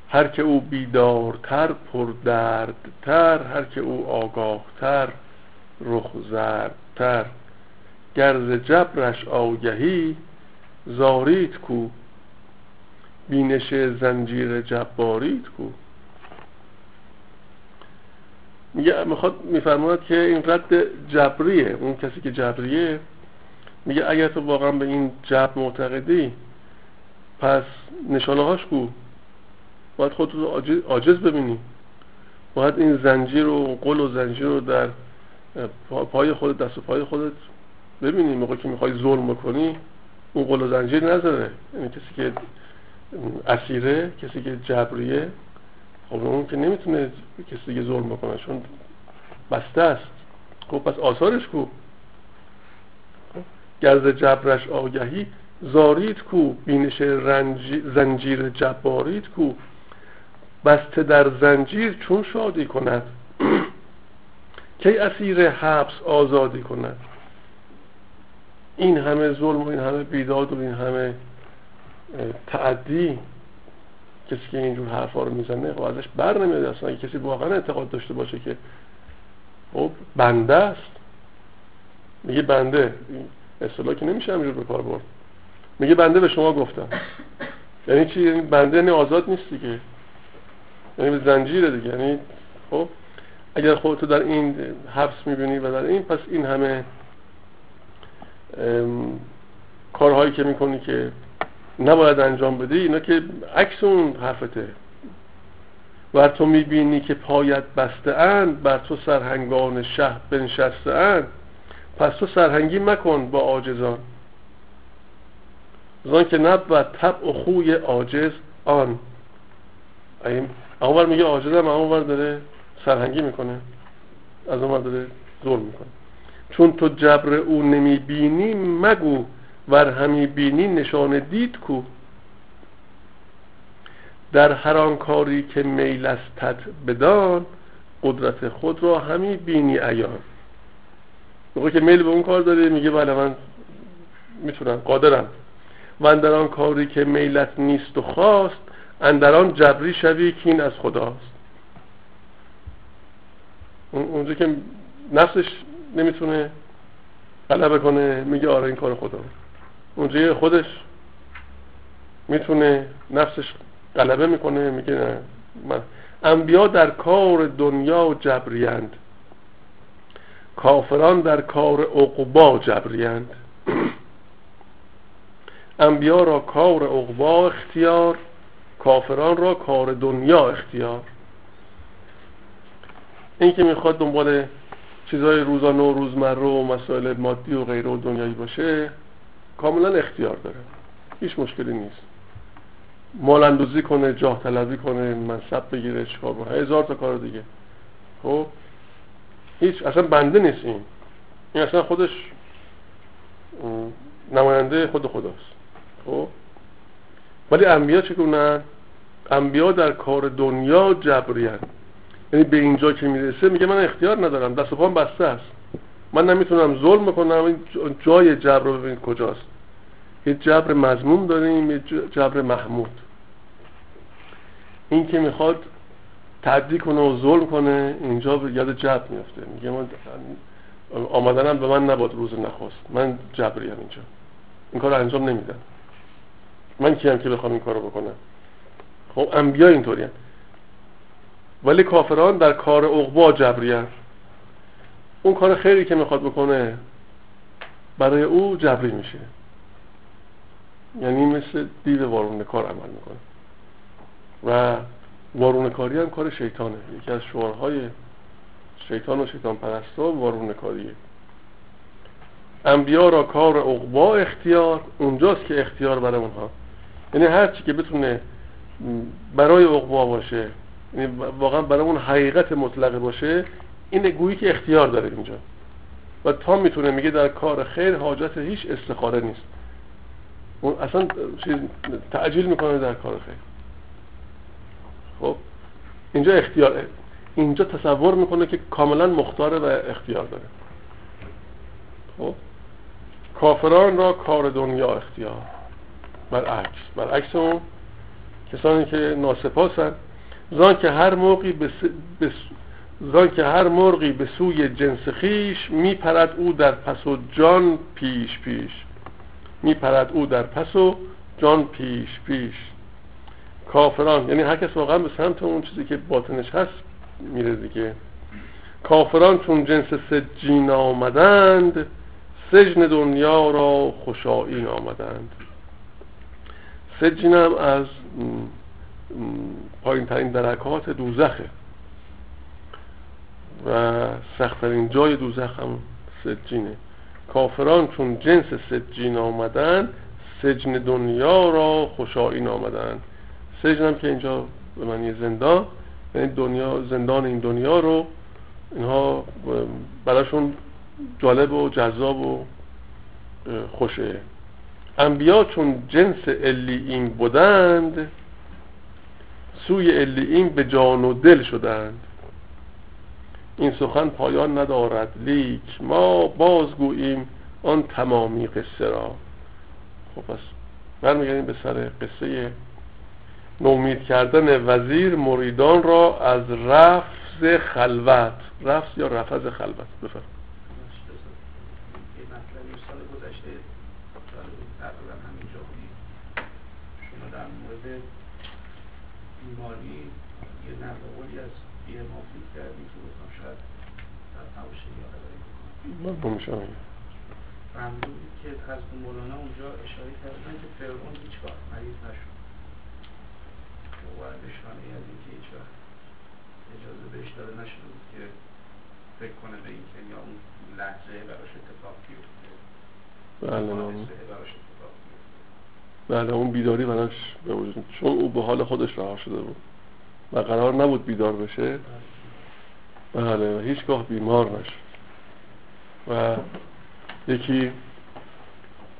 S1: هر که او بیدارتر پردردتر هر که او آگاهتر رخ زردتر گرز جبرش آگهی زاریت کو. بینش زنجیر جباریت کو. میگه می‌خواد میفرماید که این رد جبریه اون کسی که جبریه. میگه اگر تو واقعا به این جبر معتقدی پس نشانه هاش کو. باید خودت رو عاجز ببینی. باید این زنجیر و قل و زنجیر رو در پای خودت دست و پای خودت ببینی موقع که می‌خوای ظلم بکنی اون قل و زنجیر نذاره یعنی کسی که اسیره کسی که جبریه خب اون که نمی‌تونه کسی دیگه ظلم بکنه چون بسته است. خب پس آثارش کو؟ گرز جبرش آگهی زارید کو؟ بینش زنجیر جبارید کو؟ بسته در زنجیر چون شادی کند؟ کی اسیر حبس آزادی کند؟ این همه ظلم و این همه بیداد و این همه تعدی کسی که اینجور حرفا رو می‌زنه خب ازش بر نمیاد اصلا. کسی واقعا اعتقاد داشته باشه که خب بنده است. میگه بنده. اصطلاح که نمیشه همینجور به کار برد. میگه بنده به شما گفتم. یعنی چی؟ یعنی بنده یعنی آزاد نیست دیگه یعنی به زنجیره دیگه. یعنی خب اگر خودتو در این حبس می‌بینی و در این پس این همه کارهایی که می‌کنی که نباید انجام بدی اینا که عکس اون حرفته. و تو می‌بینی که پایت بسته اند بر تو سرهنگان شه بنشسته اند پس تو سرهنگی مکن با آجزان زان که نبود طبع و خوی آجز آن. اونور میگه آجزم اونور داره سرهنگی می‌کنه. از اونور داره ظلم می‌کنه. چون تو جبر او نمی‌بینی مگو ور همی بینی نشان دید کو. در هر آن کاری که میل استد بدان قدرت خود را همی بینی ایان موقع که میل به اون کار داره میگه بله من می‌تونم قادرم. و در آن کاری که میلت نیست و خواست اندر آن جبری شوی که این از خداست. اونجا که نفسش نمی‌تونه غلبه کنه میگه آره این کار خدا. اونجا خودش می‌تونه نفسش غلبه می‌کنه میگه نه من انبیا در کار دنیا جبریند کافران در کار عقبا جبریند انبیا را کار عقبا اختیار کافران را کار دنیا اختیار. این که می‌خواد دنبال چیزهای روزانه و روزمره و مسائل مادی و غیره و دنیایی باشه کاملا اختیار داره. هیچ مشکلی نیست. مال اندوزی کنه جاه طلبی کنه منصب بگیره چیکار کنه هزار تا کار دیگه. خب؟ هیچ اصلا بنده نیست این. این اصلا خودش نماینده خود خداست. خب؟ ولی انبیا چگونه انبیا در کار دنیا جبریان یعنی به اینجا که می‌رسه میگه من اختیار ندارم دست پام بسته است. من نمی‌تونم ظلم کنم جای جبر رو ببینید کجاست. یه جبر مضموم داریم یه جبر محمود. این که می‌خواد تعدی کنه و ظلم کنه اینجا یاد جبر میفته میگه من آمدنم به من نباد روز نخواست. من جبریم اینجا. این کار انجام نمیدم من کیم که بخوام این کارو بکنم؟ خب انبیا اینطوری ولی کافران در کار عقبا جبری اون کار خیری که می‌خواد بکنه برای او جبری میشه. یعنی مثل دیو وارون کار عمل می‌کنه. و وارون کاری هم کار شیطانه. یکی از شعارهای شیطان و شیطان پرستا وارون کاریه انبیا را کار عقبا اختیار اونجاست که اختیار برای اونها. یعنی هر چی که بتونه برای عقبا باشه واقعا برای اون حقیقت مطلقه باشه این گویی که اختیار داره اینجا. و تا می‌تونه میگه در کار خیر حاجت هیچ استخاره نیست. اون اصلا چیز تعجیل می‌کنه در کار خیر. خب اینجا اختیار اینجا تصور می‌کنه که کاملا مختاره و اختیار داره. خب کافران را کار دنیا اختیار. برعکس برعکس اون کسانی که ناسپاسن زان که هر موقعی به زان که هر مرغی به سوی جنس خیش میپرد او در پس و جان پیش پیش. میپرد او در پس و جان پیش پیش. کافران یعنی هر کس واقعا به سمت اون چیزی که باطنش هست میره دیگه. کافران چون جنس سجین آمدند سجن دنیا را خوشایین آمدند. سجین هم از پایین ترین درکات دوزخه. و سختترین جای دوزخ هم سجینه. کافران چون جنس سجین آمدن سجن دنیا را خوشایین آمدن. سجن هم که اینجا به معنی زندان یعنی دنیا زندان این دنیا رو اینها براشون جالب و جذاب و خوشه. انبیا چون جنس این بودند سوی این به جان و دل شدند. این سخن پایان ندارد. لیک ما بازگوییم آن تمامی قصه را. خب پس برمیگردیم به سر قصه نومید کردن وزیر مریدان را از رفض خلوت. رفض یا رفض خلوت؟ بفرم
S2: بیماری یه نقل قولی از بیه مافید کردی که گفتم شاید در نباشه یاد
S1: من بمیشم
S2: ممنون که حضرت مولانا اونجا اشاره کردن که فرعون هیچ وقت مریض نشد. و نشانه از اینکه هیچ وقت اجازه بهش داده نشده بود که فکر کنه به اینکه یا اون لحظه براش اتفاق بیفته
S1: بله
S2: براش
S1: بله اون بیداری براش به وجود چون او به حال خودش رها شده بود. و قرار نبود بیدار بشه. بله و هیچگاه بیمار نشد. و یکی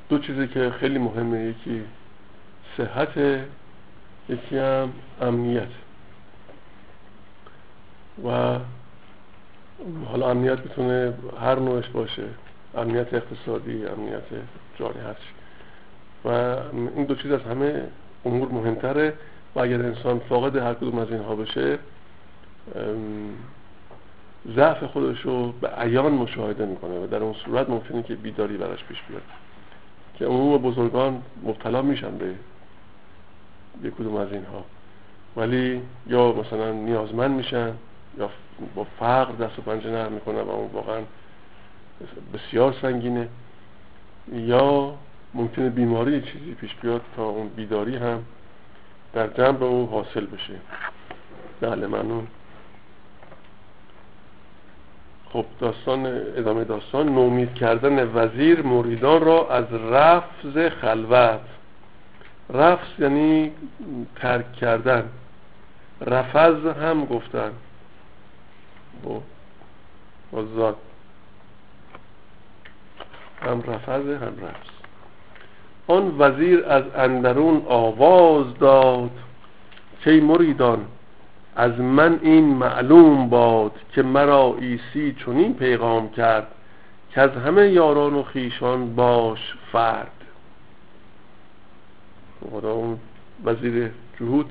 S1: دو چیزی که خیلی مهمه یکی صحت یکی هم امنیت. و حالا امنیت می‌تونه هر نوعش باشه. امنیت اقتصادی امنیت جانی هرچی و این دو چیز از همه امور مهمتره و اگر انسان فاقد هر کدوم از اینها بشه ضعف خودش رو به عیان مشاهده می‌کنه و در اون صورت ممکنه که بیداری براش پیش بیاد. که عموم بزرگان مبتلا میشن به یک کدوم از اینها. ولی یا مثلا نیازمند میشن یا با فقر دست و پنجه نرم می‌کنن و اون واقعا بسیار سنگینه یا ممکنه بیماری چیزی پیش بیاد تا اون بیداری هم در جنب او حاصل بشه. بله ممنون. خب داستان ادامه داستان. نومید کردن وزیر مریدان را از رفض خلوت. رفض یعنی ترک کردن. رفض هم گفتن. با زاد هم رفض هم رفض. آن وزیر از اندرون آواز داد. که مریدان از من این معلوم باد که مرا ایسی چنین پیغام کرد که از همه یاران و خیشان باش فرد. خدا اون وزیر جهود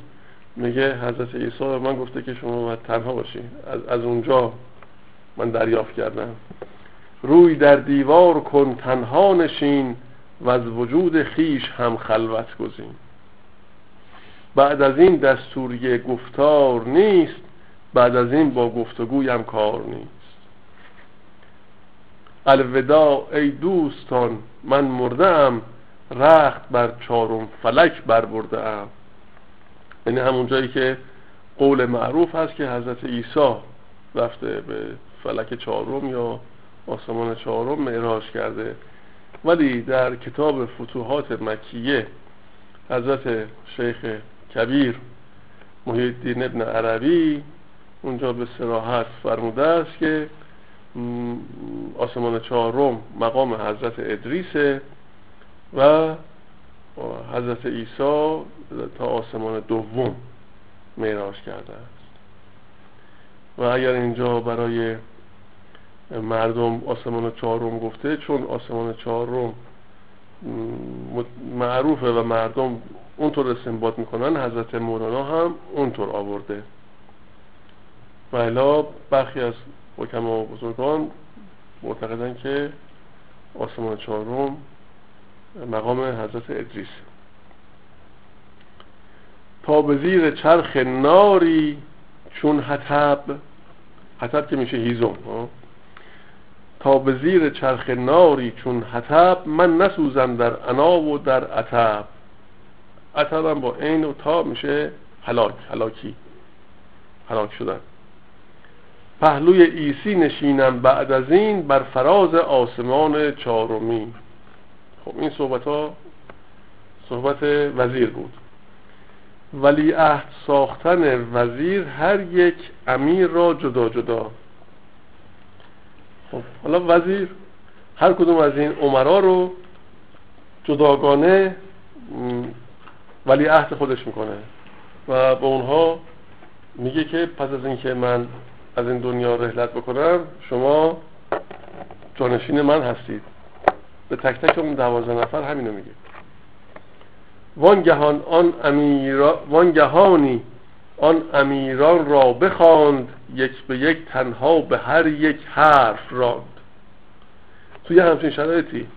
S1: میگه حضرت عیسی به من گفته که شما باید تنها باشی. از, از اونجا من دریافت کردم. روی در دیوار کن تنها نشین و از وجود خیش هم خلوت گزین. بعد از این دستوری گفتار نیست بعد از این با گفتگویم کار نیست. الوداع ای دوستان من مردم رخت بر چارم فلک بر برده ام. یعنی همون جایی که قول معروف هست که حضرت عیسی رفته به فلک چهارم یا آسمان چهارم معراج کرده. ولی در کتاب فتوحات مکیه حضرت شیخ کبیر محیط ابن عربی اونجا به سراحت فرموده است که آسمان چهارم مقام حضرت ادریسه و حضرت عیسی تا آسمان دوم معراج کرده است. و اگر اینجا برای مردم آسمان چهارم گفته چون آسمان چهارم معروفه و مردم اونطور استنباط می‌کنن حضرت مولانا هم اونطور آورده. و الا برخی از حکما و بزرگان معتقدن که آسمان چهارم مقام حضرت ادریس. تا به زیر چرخ ناری چون حتب حتب که میشه هیزم تا به زیر چرخ ناری چون حتب من نسوزم در انا و در عتب عتب هم با این و تا میشه حلاک حلاکی حلاک شدن. پهلوی ایسی نشینم بعد از این بر فراز آسمان چهارمی. خب این صحبت ها صحبت وزیر بود. ولی عهد ساختن وزیر هر یک امیر را جدا جدا. خب حالا وزیر هر کدوم از این عمرا رو جداگانه ولی عهد خودش می‌کنه و به اونها میگه که پس از اینکه من از این دنیا رحلت بکنم شما جانشین من هستید. به تک تک اون دوازده نفر همینو میگه. وانگهان آن امیرا وانگهانی آن امیران را بخواند یک به یک تنها به هر یک حرف راند. توی همچین شرایطی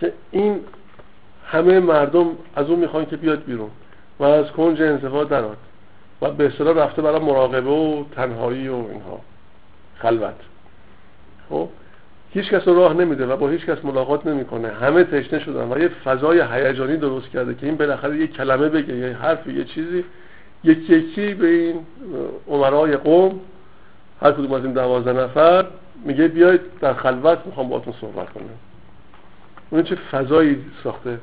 S1: که این همه مردم از اون می‌خوان که بیاد بیرون و از کنج انزوا دراد و به اصطلاح رفته برای مراقبه و تنهایی و اینها. خلوت. خب؟ هیچ کس راه نمیده و با هیچ کس ملاقات نمی‌کنه. همه تشنه شدن و یه فضای هیجانی درست کرده که این بالاخره یه کلمه بگه یه حرفی یه چیزی یکی یکی به این عمرای قوم هر کدوم از این دوازده نفر میگه بیاید در خلوت می‌خوام باهاتون صحبت کنم. اون چه فضایی ساخته.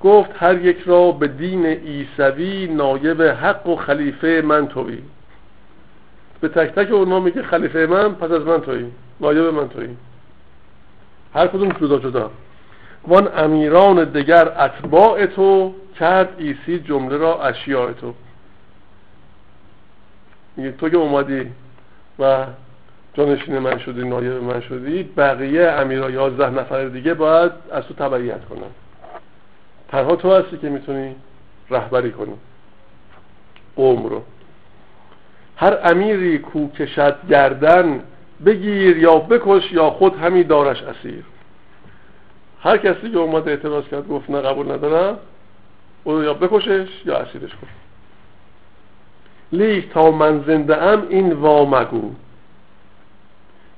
S1: گفت هر یک را به دین ایسوی نایب حق و خلیفه من توی به تک تک اونا میگه خلیفه من پس از من توی نایب من توی هر کدوم جدا جدا. وان امیران دگر اتباع تو کرد ایسی جمله را اشیاء تو. میگه تو که اومدی و جانشین من شدی نایب من شدی بقیه امیرا یازده نفر دیگه باید از تو تبعیت کنن. تنها تو هستی که می‌تونی رهبری کنی. قوم رو. هر امیری کو کشد گردن بگیر یا بکش یا خود همی دارش اسیر. هر کسی که اومد اعتراض کرد گفت نه قبول ندارم او یا بکشش یا اسیرش کن لیک تا من زنده ام این وامگو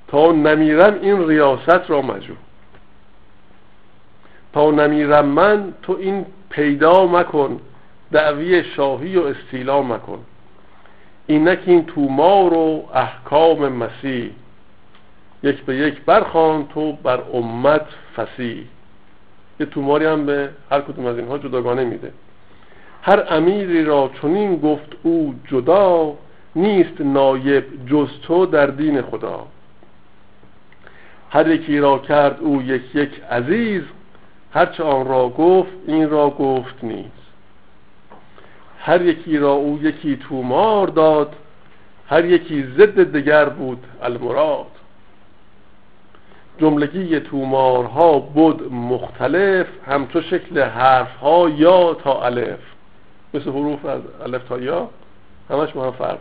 S1: تا نمیرم این ریاست را مجو. تا نمیرم من تو این پیدا مکن دعوی شاهی و استیلا مکن. اینک این تومار و احکام مسیح. یک به یک برخوان تو بر امت فسیح یه توماری هم به هر کدوم از اینها جداگانه میده. هر امیری را چنین گفت او جدا نیست نایب جز تو در دین خدا. هر یکی را کرد او یک یک عزیز هرچه آن را گفت این را گفت نیست. هر یکی را او یکی تومار داد هر یکی ضد دگر بود المراد. جملگی تومارها بود مختلف همچو شکل حرفها یا تا الف. مثل حروف از الف تا یا همش با هم فرق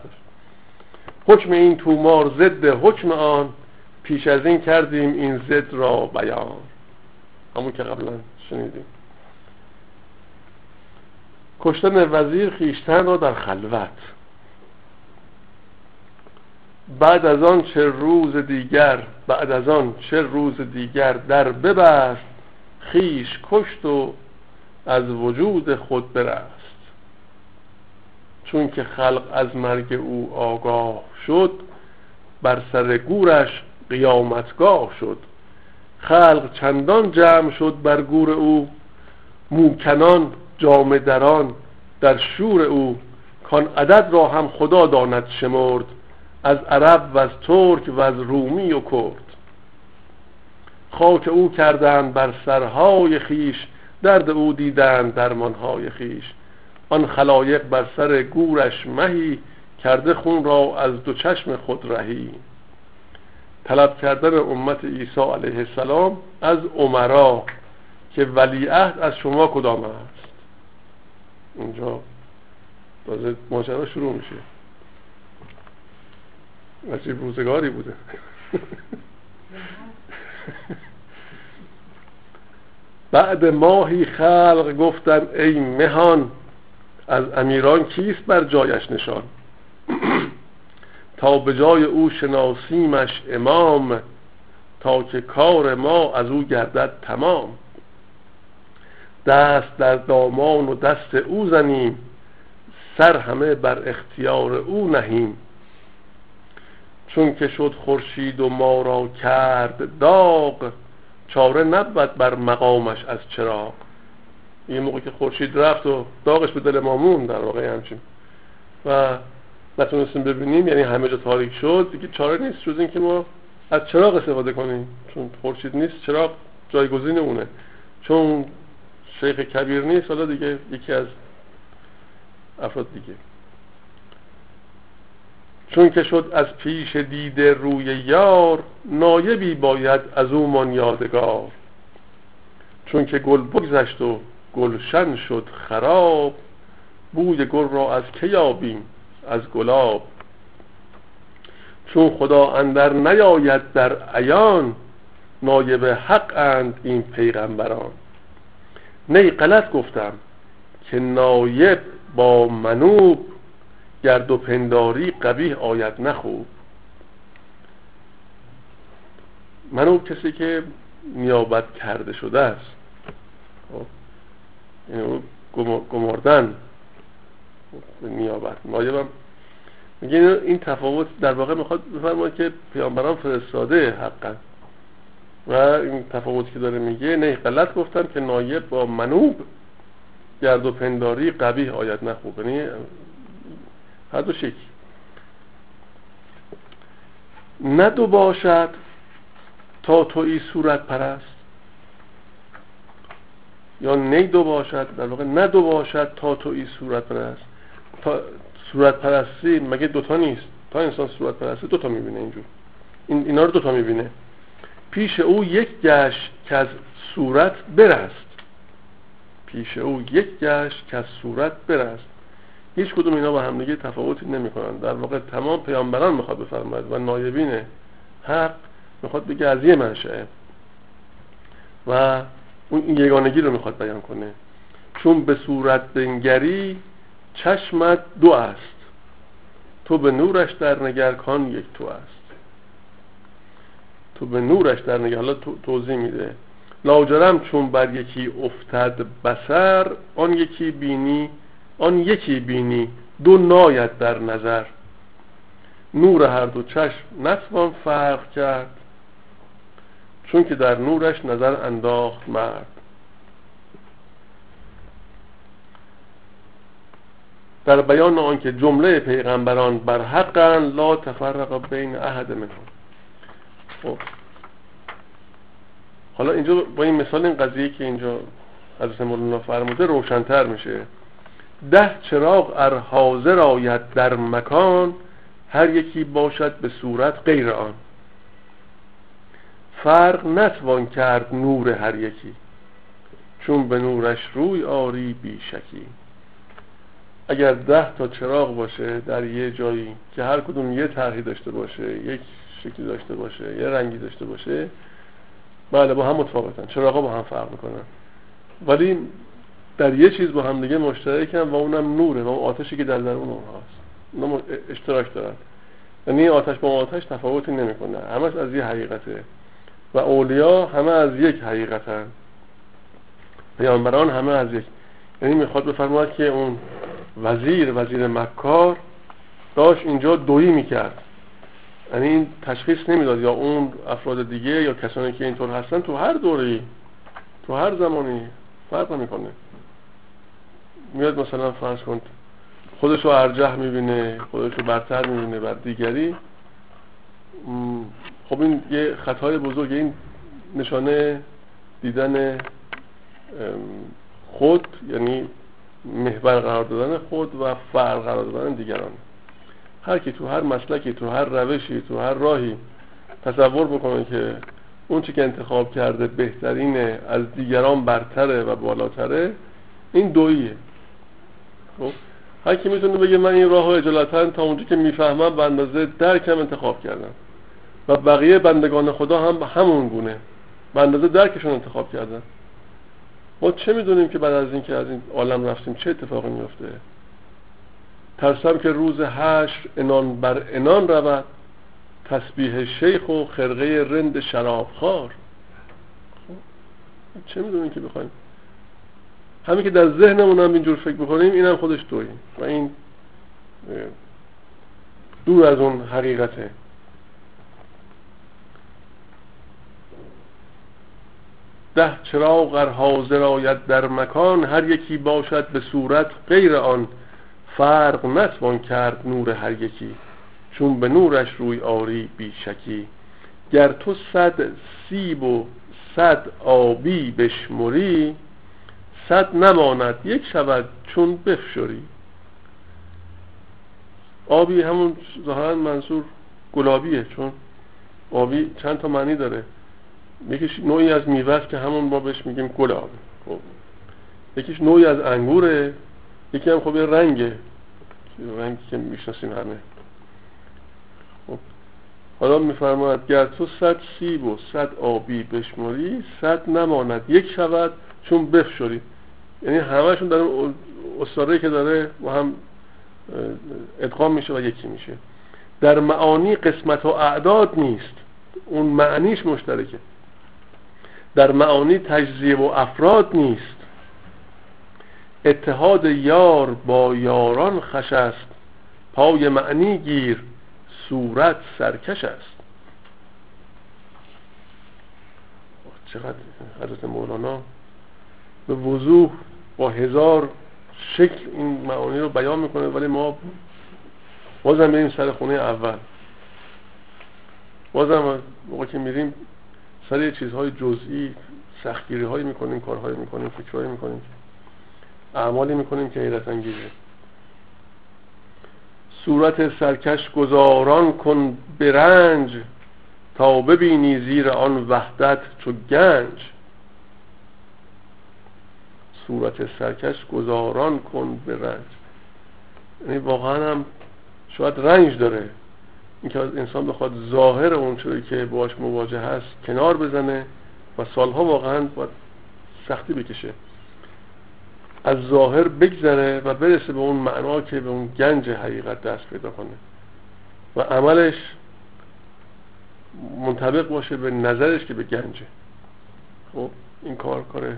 S1: حکم این تومار ضد حکم آن پیش از این کردیم این ضد را بیان. همون که قبلا شنیدیم. کشتن وزیر خیشتن را در خلوت. بعد از آن چه روز دیگر بعد از آن چه روز دیگر در ببست خیش کشت و از وجود خود برست. چون که خلق از مرگ او آگاه شد بر سر گورش قیامتگاه شد. خلق چندان جمع شد بر گور او موکنان جامه دران در شور او کان عدد را هم خدا داند شمرد. از عرب و از ترک و از رومی و کرد. خاک او کردند بر سرهای خیش درد او دیدند درمانهای خیش. آن خلایق بر سر گورش مهی کرده خون را از دو چشم خود رهی. طلب کردن امت عیسی علیه السلام از عمرا که ولیعهد از شما کدام است؟ اینجا تازه ماجرا شروع میشه. عجیب روزگاری بوده. بعد ماهی خلق گفتن ای مهان از امیران کیست بر جایش نشان؟ تا به جای او شناسیمش امام تا که کار ما از او گردد تمام. دست در دامان و دست او زنیم سر همه بر اختیار او نهیم. چون که شد خورشید و ما را کرد داغ چاره نبود بر مقامش از چراغ. یه موقع که خورشید رفت و داغش به دل مامون در واقع همچین. و نتونستیم ببینیم یعنی همه جا تاریک شد دیگه چاره نیست جز اینکه ما از چراغ استفاده کنیم. چون خورشید نیست چراغ جایگزین اونه. چون شیخ کبیر نیست حالا دیگه یکی از افراد دیگه. چون که شد از پیش دیده روی یار نایبی باید از او من یادگار. چون که گل بگذشت و گلشن شد خراب بوی گل را از که از گلاب. چون خدا اندر نیاید در عیان نایب حق اند این پیغمبران. نی غلط گفتم که نایب با منوب گرد و پنداری قبیه آید نخوب. منوب کسی که نیابت کرده شده است. خب، یعنی گمردن نیابت. نایبم میگه این تفاوت در واقع می‌خواد بفرماید که پیامبران فرستاده حقا. و این تفاوتی که داره میگه نه غلط گفتم که نایب با منوب گرد و پنداری قبیه آید نه خوب یعنی هر دو شکل. ندو باشد تا توی صورت پرست. یا نیدو باشد در واقع ندو باشد تا توی صورت پرست. تا صورت پرستی مگه دوتا نیست؟ تا انسان صورت پرستی دوتا می‌بینه اینجور. این اینا رو دوتا می‌بینه. پیش او یک گشت که از صورت برست. پیش او یک گشت که از صورت برست. هیچ کدوم اینا با همدیگه تفاوتی نمی‌کنن. در واقع تمام پیامبران می‌خواد بفرماید و نایبین حق می‌خواد بگه از یه منشأه و اون یگانگی رو می‌خواد بیان کنه. چون به صورت بنگری چشمت دو است. تو به نورش در نگر کان یک تو است. تو به نورش در نگر حالا توضیح میده. لاجرم چون بر یکی افتد بسر آن یکی بینی آن یکی بینی دو ناید در نظر. نور هر دو چشم نتوان فرق کرد چون که در نورش نظر انداخت مرد. در بیان آنکه جمله پیغمبران بر حقن لا تفرق بین احد منهم. خب. حالا اینجا با این مثال این قضیه که اینجا حضرت مولانا فرموده روشنتر میشه. ده چراغ ار حاضر آید در مکان هر یکی باشد به صورت غیر آن. فرق نتوان کرد نور هر یکی چون به نورش روی آری بیشکی اگر ده تا چراغ باشه در یه جایی که هر کدوم یه طرحی داشته باشه یک شکلی داشته باشه یه رنگی داشته باشه بله با هم متفاوتن. چراغا با هم فرق می‌کنن. ولی در یه چیز با هم دیگه مشترکن و اونم نوره و اون آتشی که در درون اونهاست اونا اشتراک دارن. یعنی آتش با آتش تفاوتی نمی‌کنه. همش از یه حقیقته. و اولیا همه از یک حقیقتن. پیامبران همه از یک. یعنی می‌خواد بفرماید که اون وزیر وزیر مکار داشت اینجا دویی می‌کرد. یعنی این تشخیص نمی‌داد یا اون افراد دیگه یا کسانی که اینطور هستن تو هر دوری تو هر زمانی فرق نمی‌کنه. میاد مثلا فرض کن خودش رو ارجح می‌بینه خودش رو برتر می‌بینه بر دیگری. خب این یه خطای بزرگ این نشانه دیدن خود یعنی محور قرار دادن خود و فرق قرار دادن دیگران. هر کی تو هر مسلکی تو هر روشی تو هر راهی تصور بکنه که اون چی که انتخاب کرده بهترینه از دیگران برتره و بالاتره این دویه خب هر کی می‌تونه بگه من این راه و اجالتا تا اونجا که می‌فهمم به اندازه درکم انتخاب کردم. و بقیه بندگان خدا هم همون گونه. به اندازه درکشون انتخاب کردن. ما چه می‌دونیم که بعد از اینکه از این عالم رفتیم چه اتفاقی میفته ترسم که روز حشر انان بر انان رود. تسبیح شیخ و خرقه رند شرابخوار. خب چه می‌دونیم که بخوایم؟ همین که در ذهنمون هم اینجور فکر بکنیم اینم خودش دوی و این دور از اون حقیقته. ده چراغ ار حاضر آید در مکان هر یکی باشد به صورت غیر آن. فرق نتوان کرد نور هر یکی چون به نورش روی آری بیشکی گر تو صد سیب و صد آبی بشمری صد نماند. یک شود چون بفشری آبی همون ظاهرا منصور گلابیه چون آبی چند تا معنی داره. یکیش نوعی از میوه که همون ما بهش میگیم گلاب خب. یکیش نوعی از انگوره یکی هم خب یه رنگه. رنگی که می‌شناسیم همه. خب. حالا میفرماید گر تو صد سیب و صد آبی بشماری صد نماند. یک شود چون بفشوری یعنی همهشون در اون استاره که داره با هم ادغام میشه و یکی میشه. در معانی قسمت و اعداد نیست. اون معنیش مشترکه. در معانی تجزیه و افراد نیست. اتحاد یار با یاران خش است. پای معنی گیر صورت سرکش است. چقدر حضرت مولانا به وضوح با هزار شکل این معانی رو بیان می‌کنه ولی ما بازم بریم سر خونه اول. بازم موقع که میریم سر چیزهای جزئی سختگیری هایی می‌کنیم کارهایی می‌کنیم فکرهایی می‌کنیم اعمالی می‌کنیم که حیرت انگیزه صورت سرکش گذاران کن برنج تا ببینی زیر آن وحدت چو گنج. صورت سرکش گذاران کن به رنج. یعنی واقعا هم شاید رنج داره. اینکه انسان بخواد ظاهر اون چوری که باش مواجه هست کنار بزنه و سالها واقعا باید سختی بکشه. از ظاهر بگذره و برسه به اون معنا که به اون گنج حقیقت دست پیدا کنه. و عملش منطبق باشه به نظرش که به گنجه. خب این کار کار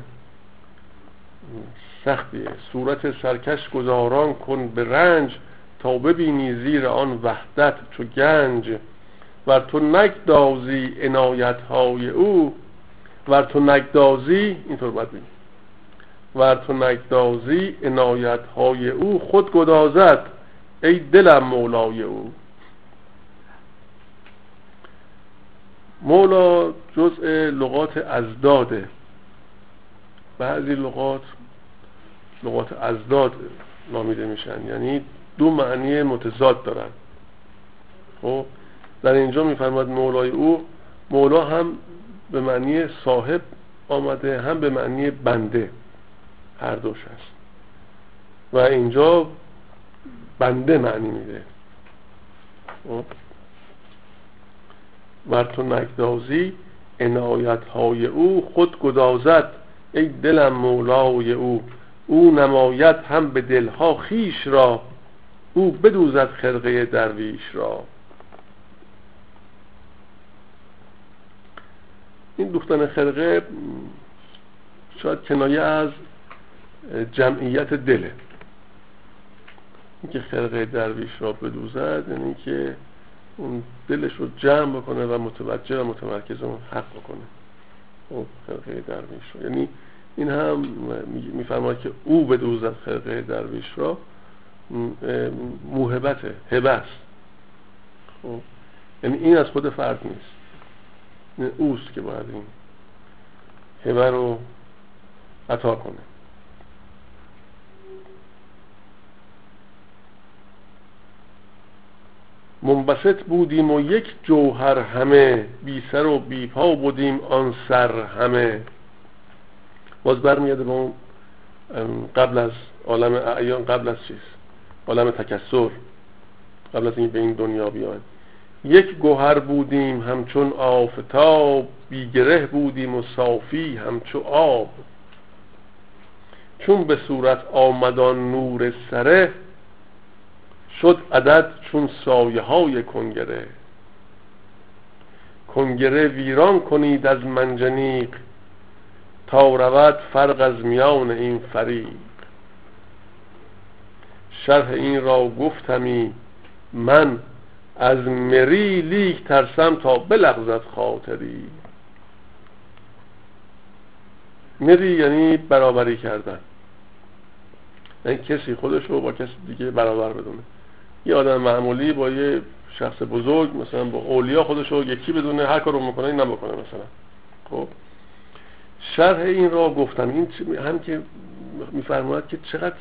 S1: سختیه صورت سرکش گذاران کن به رنج تا ببینی زیر آن وحدت چو گنج. ور تو نگدازی عنایت های او ور تو نگدازی اینطور باید بینی ور تو نگدازی عنایت های او خود گدازد ای دلم مولای او. مولا جزء لغات ازداده. بعضی لغات لغات ازداد نامیده میشن. یعنی دو معنی متضاد دارن. خب؟ در اینجا میفرماد مولای او مولا هم به معنی صاحب آمده هم به معنی بنده. هر دوش هست. و اینجا بنده معنی میده. خب؟ ور تو نگدازی عنایت های او خود گدازد. ای دلم مولای او او نمایت هم به دلها خیش را او بدوزد خرقه درویش را. این دوختن خرقه شاید کنایه از جمعیت دله. اینکه خرقه درویش را بدوزد یعنی که اون دلش رو جمع بکنه و متوجه و متمرکز اون حق بکنه. خرقه درویش رو یعنی این هم میفرماید که او بدوزد خرقه درویش را موهبته هبه است خب؟ یعنی این از خود فرد نیست. اوست که باید این هبه رو عطا کنه. منبسط بودیم و یک جوهر همه بی سر و بی پا بودیم آن سر همه. باز برمیاده به اون قبل از عالم اعیان قبل از چیز؟ عالم تکسر. قبل از این به این دنیا بیایم. یک گوهر بودیم همچون آفتاب بیگره بودیم و صافی همچو آب. چون به صورت آمدان نور سره شد عدد چون سایه های کنگره. کنگره ویران کنید از منجنیق تا رود فرق از میان این فریق. شرح این را گفتمی من از مری لیک ترسم تا بلغزد خاطری. مری یعنی برابری کردن. یعنی کسی خودش رو با کسی دیگه برابر بدونه. یه آدم معمولی با یه شخص بزرگ مثلا با اولیا خودش رو یکی بدونه هر کار رو می‌کنه این نمی‌کنه مثلا. خب؟ شرح این را گفتم. این هم که میفرماید که چقدر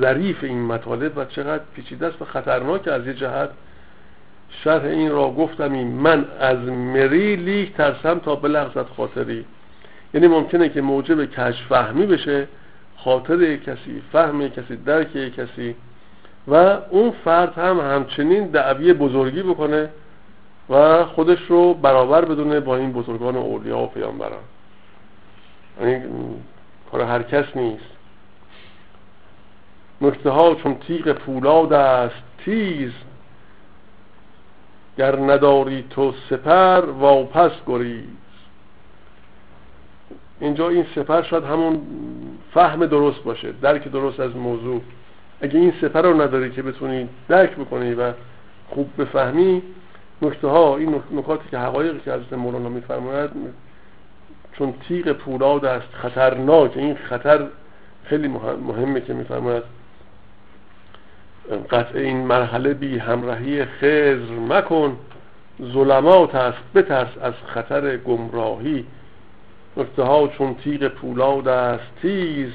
S1: ظریف این مطالب و چقدر پیچیده است و خطرناک از یه جهت شرح این را گفتمی من از مری لیک ترسم تا بلغزت خاطری. یعنی ممکنه که موجب کشف فهمی بشه خاطر کسی فهم کسی درک کسی. و اون فرد هم همچنین دعوی بزرگی بکنه و خودش رو برابر بدونه با این بزرگان اولیا و پیامبران. یعنی کار هر کس نیست. نکته ها چون تیغ پولاد است تیز. گر نداری تو سپر واپس گریز. اینجا این سپر شاید همون فهم درست باشه درک درست از موضوع. اگه این سپر رو نداری که بتونی درک بکنی و خوب بفهمی نکته ها این نکاتی که حقایقی که حضرت مولانا میفرماید چون تیغ پولاد است خطرناک این خطر خیلی مهمه که میفرماید. قطع این مرحله بی همراهی خزر مکن ظلمات است بترس از خطر گمراهی. نکته ها چون تیغ پولاد است تیز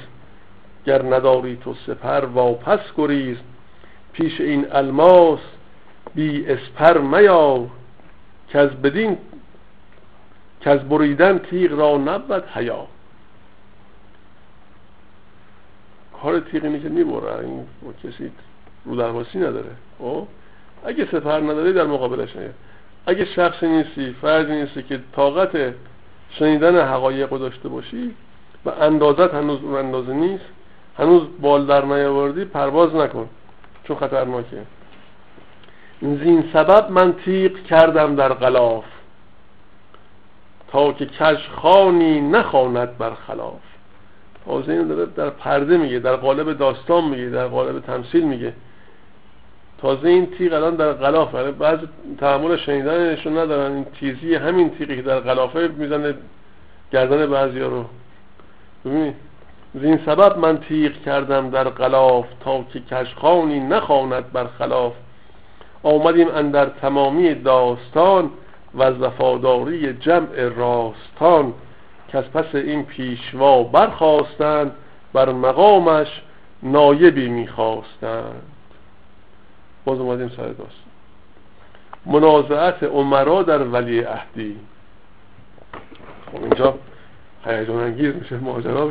S1: گر نداری تو سپر واپس گریز. پیش این الماس بی اسپر میا که از بدین که از بریدن تیغ را نبود حیا. کار تیغ اینه که می‌بره. این کسی رو درواسی نداره. خب؟ اگه سپر نداری در مقابلش نیست. اگه شخصی نیستی فردی نیستی که طاقت شنیدن حقایق رو داشته باشی و اندازت هنوز اون اندازه نیست هنوز بال در نیاوردی پرواز نکن. چون خطرناکه. زین سبب من تیق کردم در غلاف. تا که کش خانی نخواند بر خلاف. این داره در پرده میگه در قالب داستان میگه در قالب تمثیل میگه. تازه این تیغ الان در غلاف. یعنی بعض تحمل شنیدنشون ندارن. این تیزی همین تیغی که در غلافه می‌زنه گردن بعضی رو. ببینید این سبب من تیغ کردم در غلاف تا که کشخانی نخواند بر خلاف آمدیم اندر تمامی داستان و از وفاداری جمع راستان. که از پس این پیشوا برخواستند بر مقامش نایبی می‌خواستند. باز اومدیم سر داستان. منازعت عمرا در ولی اهدی خب اینجا هیجان انگیز میشه ماجرا.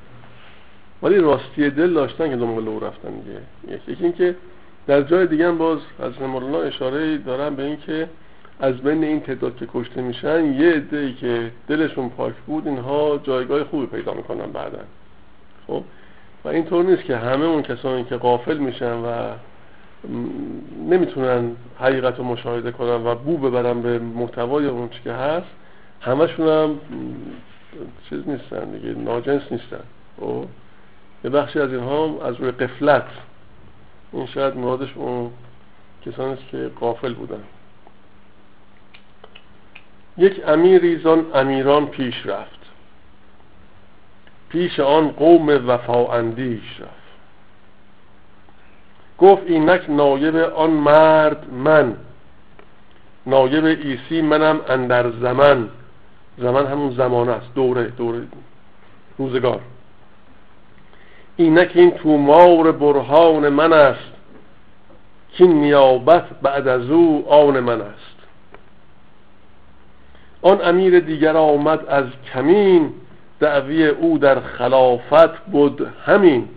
S1: ولی راستی دل داشتن که دنبال او رفتن دیگه. یکی اینکه در جای دیگه هم باز از مولانا اشاره دارن به اینکه از بین این تعداد که کشته میشن یه عده که دلشون پاک بود اینها جایگاه خوبی پیدا می‌کنن بعدا. خب؟ و اینطور نیست که همه اون کسانی که قافل میشن و نمی‌تونن حقیقت رو مشاهده کنن و بو ببرن به محتوای اون چی که هست همشون هم چیز نیستن دیگه ناجنس نیستن. او یه بخشی از اینها از روی قفلت. این شاید مرادش اون کسانی است که قافل بودن. یک امیری زان امیران پیش رفت. پیش آن قوم وفا اندیش رفت. گفت اینک نایب آن مرد من. نایب ایسی منم اندر زمن. زمن همون زمان است. دوره دوره روزگار. اینک این تومار برهان من است که نیابت بعد از او آن من است. آن امیر دیگر آمد از کمین دعوی او در خلافت بود همین.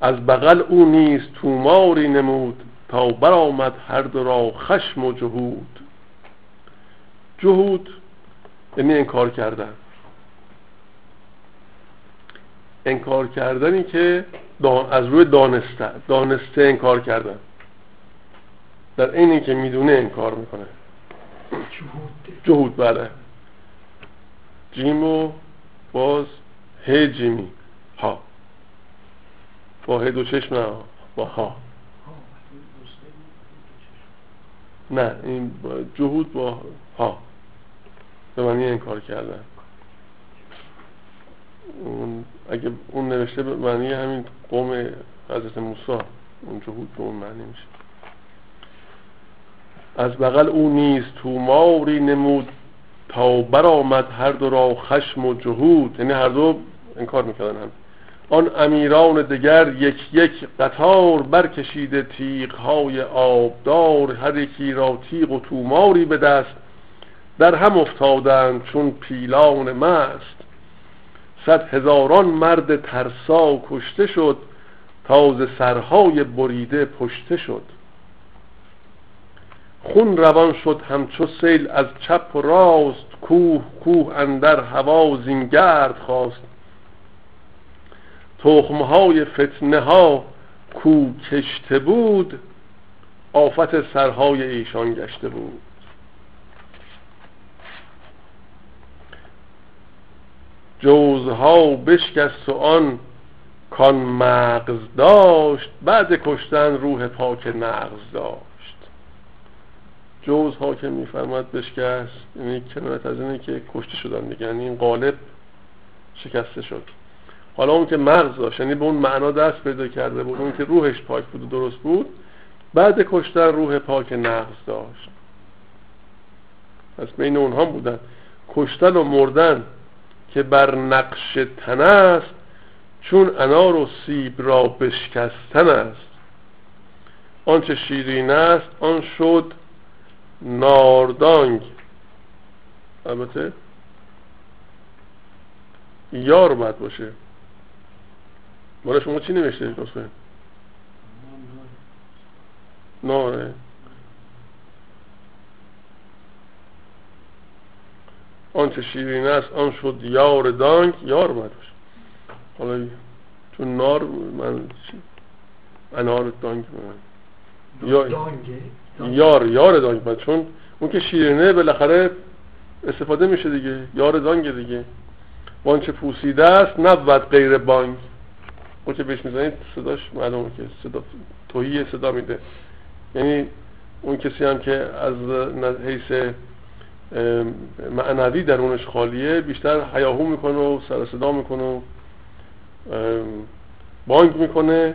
S1: از بغل او نیز توماری نمود تا برآمد هر دو را خشم و جهود. جهود یعنی انکار کردن. انکار کردنی که از روی دانسته دانسته انکار کردن. در این که می‌دونه انکار می‌کنه. جهود. جهود بله. جیم و باز هی جیمی. ها. با هی دو چشم نه با ها. نه این جهود با ها. به معنی انکار کردن. اون اگه اون نوشته به معنی همین قوم حضرت موسی اون جهود به اون معنی میشه. از بغل او نیز توماری نمود تا برآمد هر دو را خشم و جهود. یعنی هر دو انکار می‌کردن هم آن امیران دگر یک یک قطار برکشیده تیغ های آبدار هر یکی را تیغ و توماری به دست در هم افتادند چون پیلان مست. صد هزاران مرد ترسا کشته شد تازه سرهای بریده پشته شد. خون روان شد همچو سیل از چپ و راست کوه کوه اندر هوا زینگرد خواست. تخمهای فتنه ها کو کشته بود آفت سرهای ایشان گشته بود. جوزها بشکست و آن کان مغز داشت بعد کشتن روح پاک نغز داشت. جوز ها که میفرماد بشکست یعنی کنایت از اینه که کشته شدن دیگه یعنی این قالب شکسته شد. حالا اون که مغز داشت یعنی به اون معنا دست پیدا کرده بود اون که روحش پاک بود و درست بود بعد کشتن روح پاک نغز داشت. پس بین اونها بودن. کشتن و مردن که بر نقش تن است چون انار و سیب را بشکستن است. آنچه شیرین است آن شد ناردانگ. البته یار باید باشه. مالا شما چی نسخه ناره. آنچه شیرین است آن شد یار دانگ یار باید باشه. حالا چون نار من انار دانگ من. یار یار دانگ من چون اون که شیرینه بالاخره استفاده میشه دیگه. یار دانگ دیگه. وانچه پوسیده است نبود غیر بانگ اون که بهش می‌زنید صداش معلومه که صدا توهی صدا میده. یعنی اون کسی هم که از حیث معنوی درونش خالیه بیشتر حیاهو می‌کنه و سر صدا می‌کنه و بانگ می‌کنه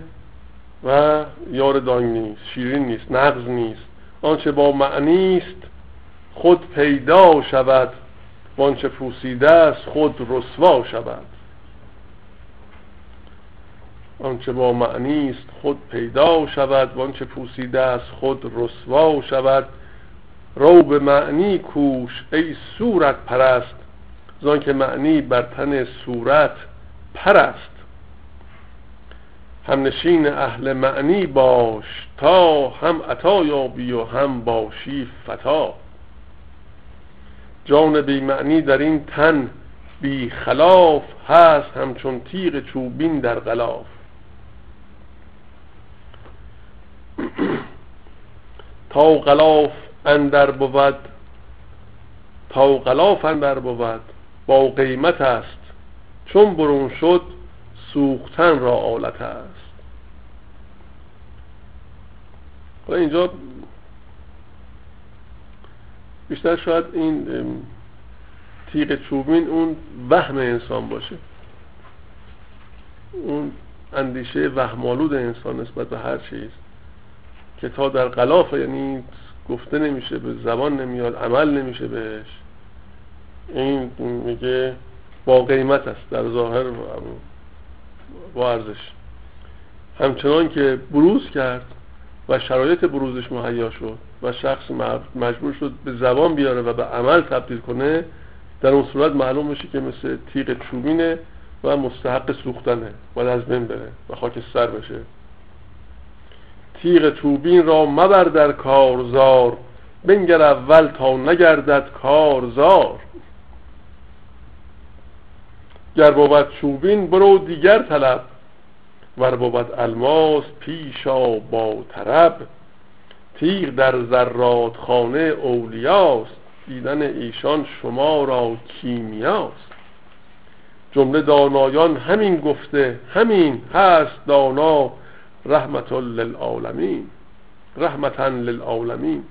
S1: و یار دانگ نیست شیرین نیست نقض نیست. آنچه با معنی است خود پیدا شود. وانچه پوسیده است خود رسوا شود. آنچه با معنی است خود پیدا شود. وانچه پوسیده است خود رسوا شود. رو به معنی کوش ای صورت پرست. زان که معنی بر تن صورت پرست. هم نشین اهل معنی باش تا هم عطا یابی و هم باشی فتا. جان بی معنی در این تن بی خلاف هست همچون تیغ چوبین در غلاف. تا غلاف اندر بود تا غلاف اندر بود با قیمت است. چون برون شد سوختن را آلت است. حالا اینجا بیشتر شاید این تیغ چوبین اون وهم انسان باشه. اون اندیشه وهمالود انسان نسبت به هر چیز که تا در غلاف یعنی گفته نمیشه به زبان نمیاد عمل نمیشه بهش. این میگه با قیمت است در ظاهر با ارزش. همچنان که بروز کرد و شرایط بروزش مهیا شد و شخص مجبور شد به زبان بیاره و به عمل تبدیل کنه در اون صورت معلوم میشه که مثل تیغ چوبینه و مستحق سوختنه و از بین بره و خاکستر بشه. تیغ چوبین را مبر در کارزار بنگر اول تا نگردد کارزار. گر بود چوبین برو دیگر طلب ور بود الماس پیشا با طرب. تیغ در زرات خانه اولیاست دیدن ایشان شما را کیمیاست. جمله دانایان همین گفته همین هست دانا رحمت للعالمین. رحمتا للعالمین.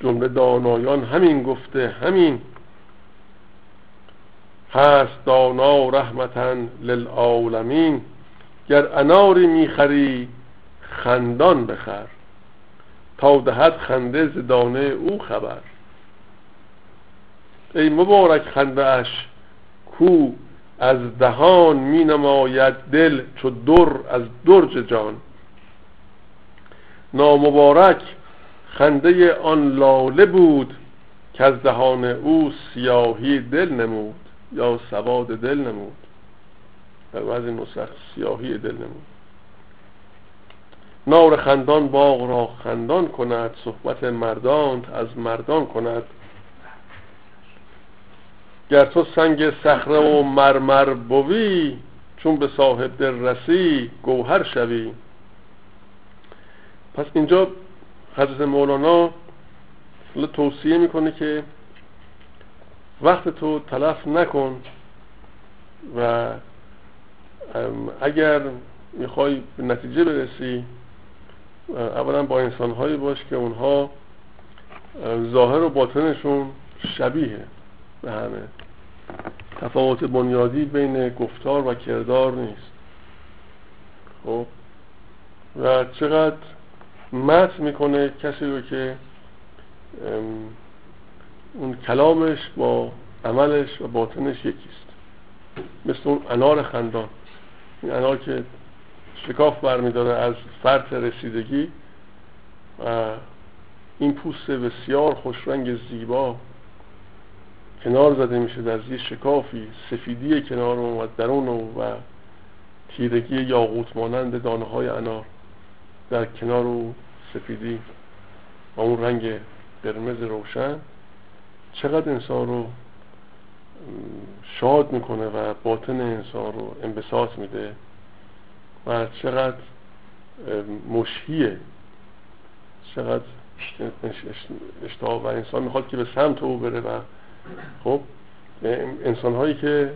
S1: جمله دانایان همین گفته همین. هست دانا رحمتا للعالمین. گر اناری می‌خری خندان بخر. تا دهد خنده ز دانه او خبر. ای مبارک خنده اش کو از دهان می نماید دل چو در از درج جان. نامبارک خنده آن لاله بود که از دهان او سیاهی دل نمود یا سواد دل نمود. در بعضی نسخ سیاهی دل نمود. نار خندان باغ را خندان کند صحبت مردان از مردان کند. گر تو سنگ صخره و مرمر بوی چون به صاحب دل رسی گوهر شوی. پس اینجا حضرت مولانا توصیه می‌کنه که وقت تو تلف نکن و اگر می‌خوای به نتیجه برسی اولا با انسانهایی باش که اونها ظاهر و باطنشون شبیه. به همه. تفاوت بنیادی بین گفتار و کردار نیست. خب؟ و چقدر مت می‌کنه کسی رو که اون کلامش با عملش و باطنش یکیست. مثل اون انار خندان. این انار که شکاف برمیداره از فرط رسیدگی و این پوست بسیار خوشرنگ زیبا کنار زده میشه در زیر شکافی سفیدی کنار و درون و تیرگی یاقوت مانند دانه های انار در کنار و سفیدی و اون رنگ قرمز روشن. چقدر انسان رو شاد می‌کنه و باطن انسان رو انبساط میده و چقدر مشهیه. چقدر اشتها و انسان می‌خواد که به سمت او بره و خب انسان هایی که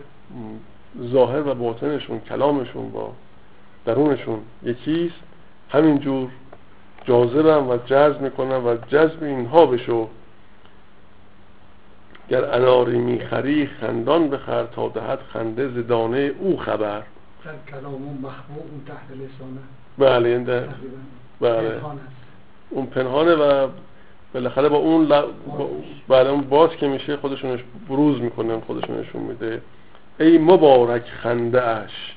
S1: ظاهر و باطنشون کلامشون با درونشون یکیست همینجور جاذبم و جذب می‌کنم و جذب اینها بشو. گر اناری می‌خری خندان بخر تا دهد خنده زدانه او خبر.
S2: کلام محبوب تحت لسانه.
S1: بله این بله. اون پنهانه و بالاخره با اون ل... بله اون باز که میشه خودشونش بروز می‌کنه خودشون نشون میده. ای مبارک خنده اش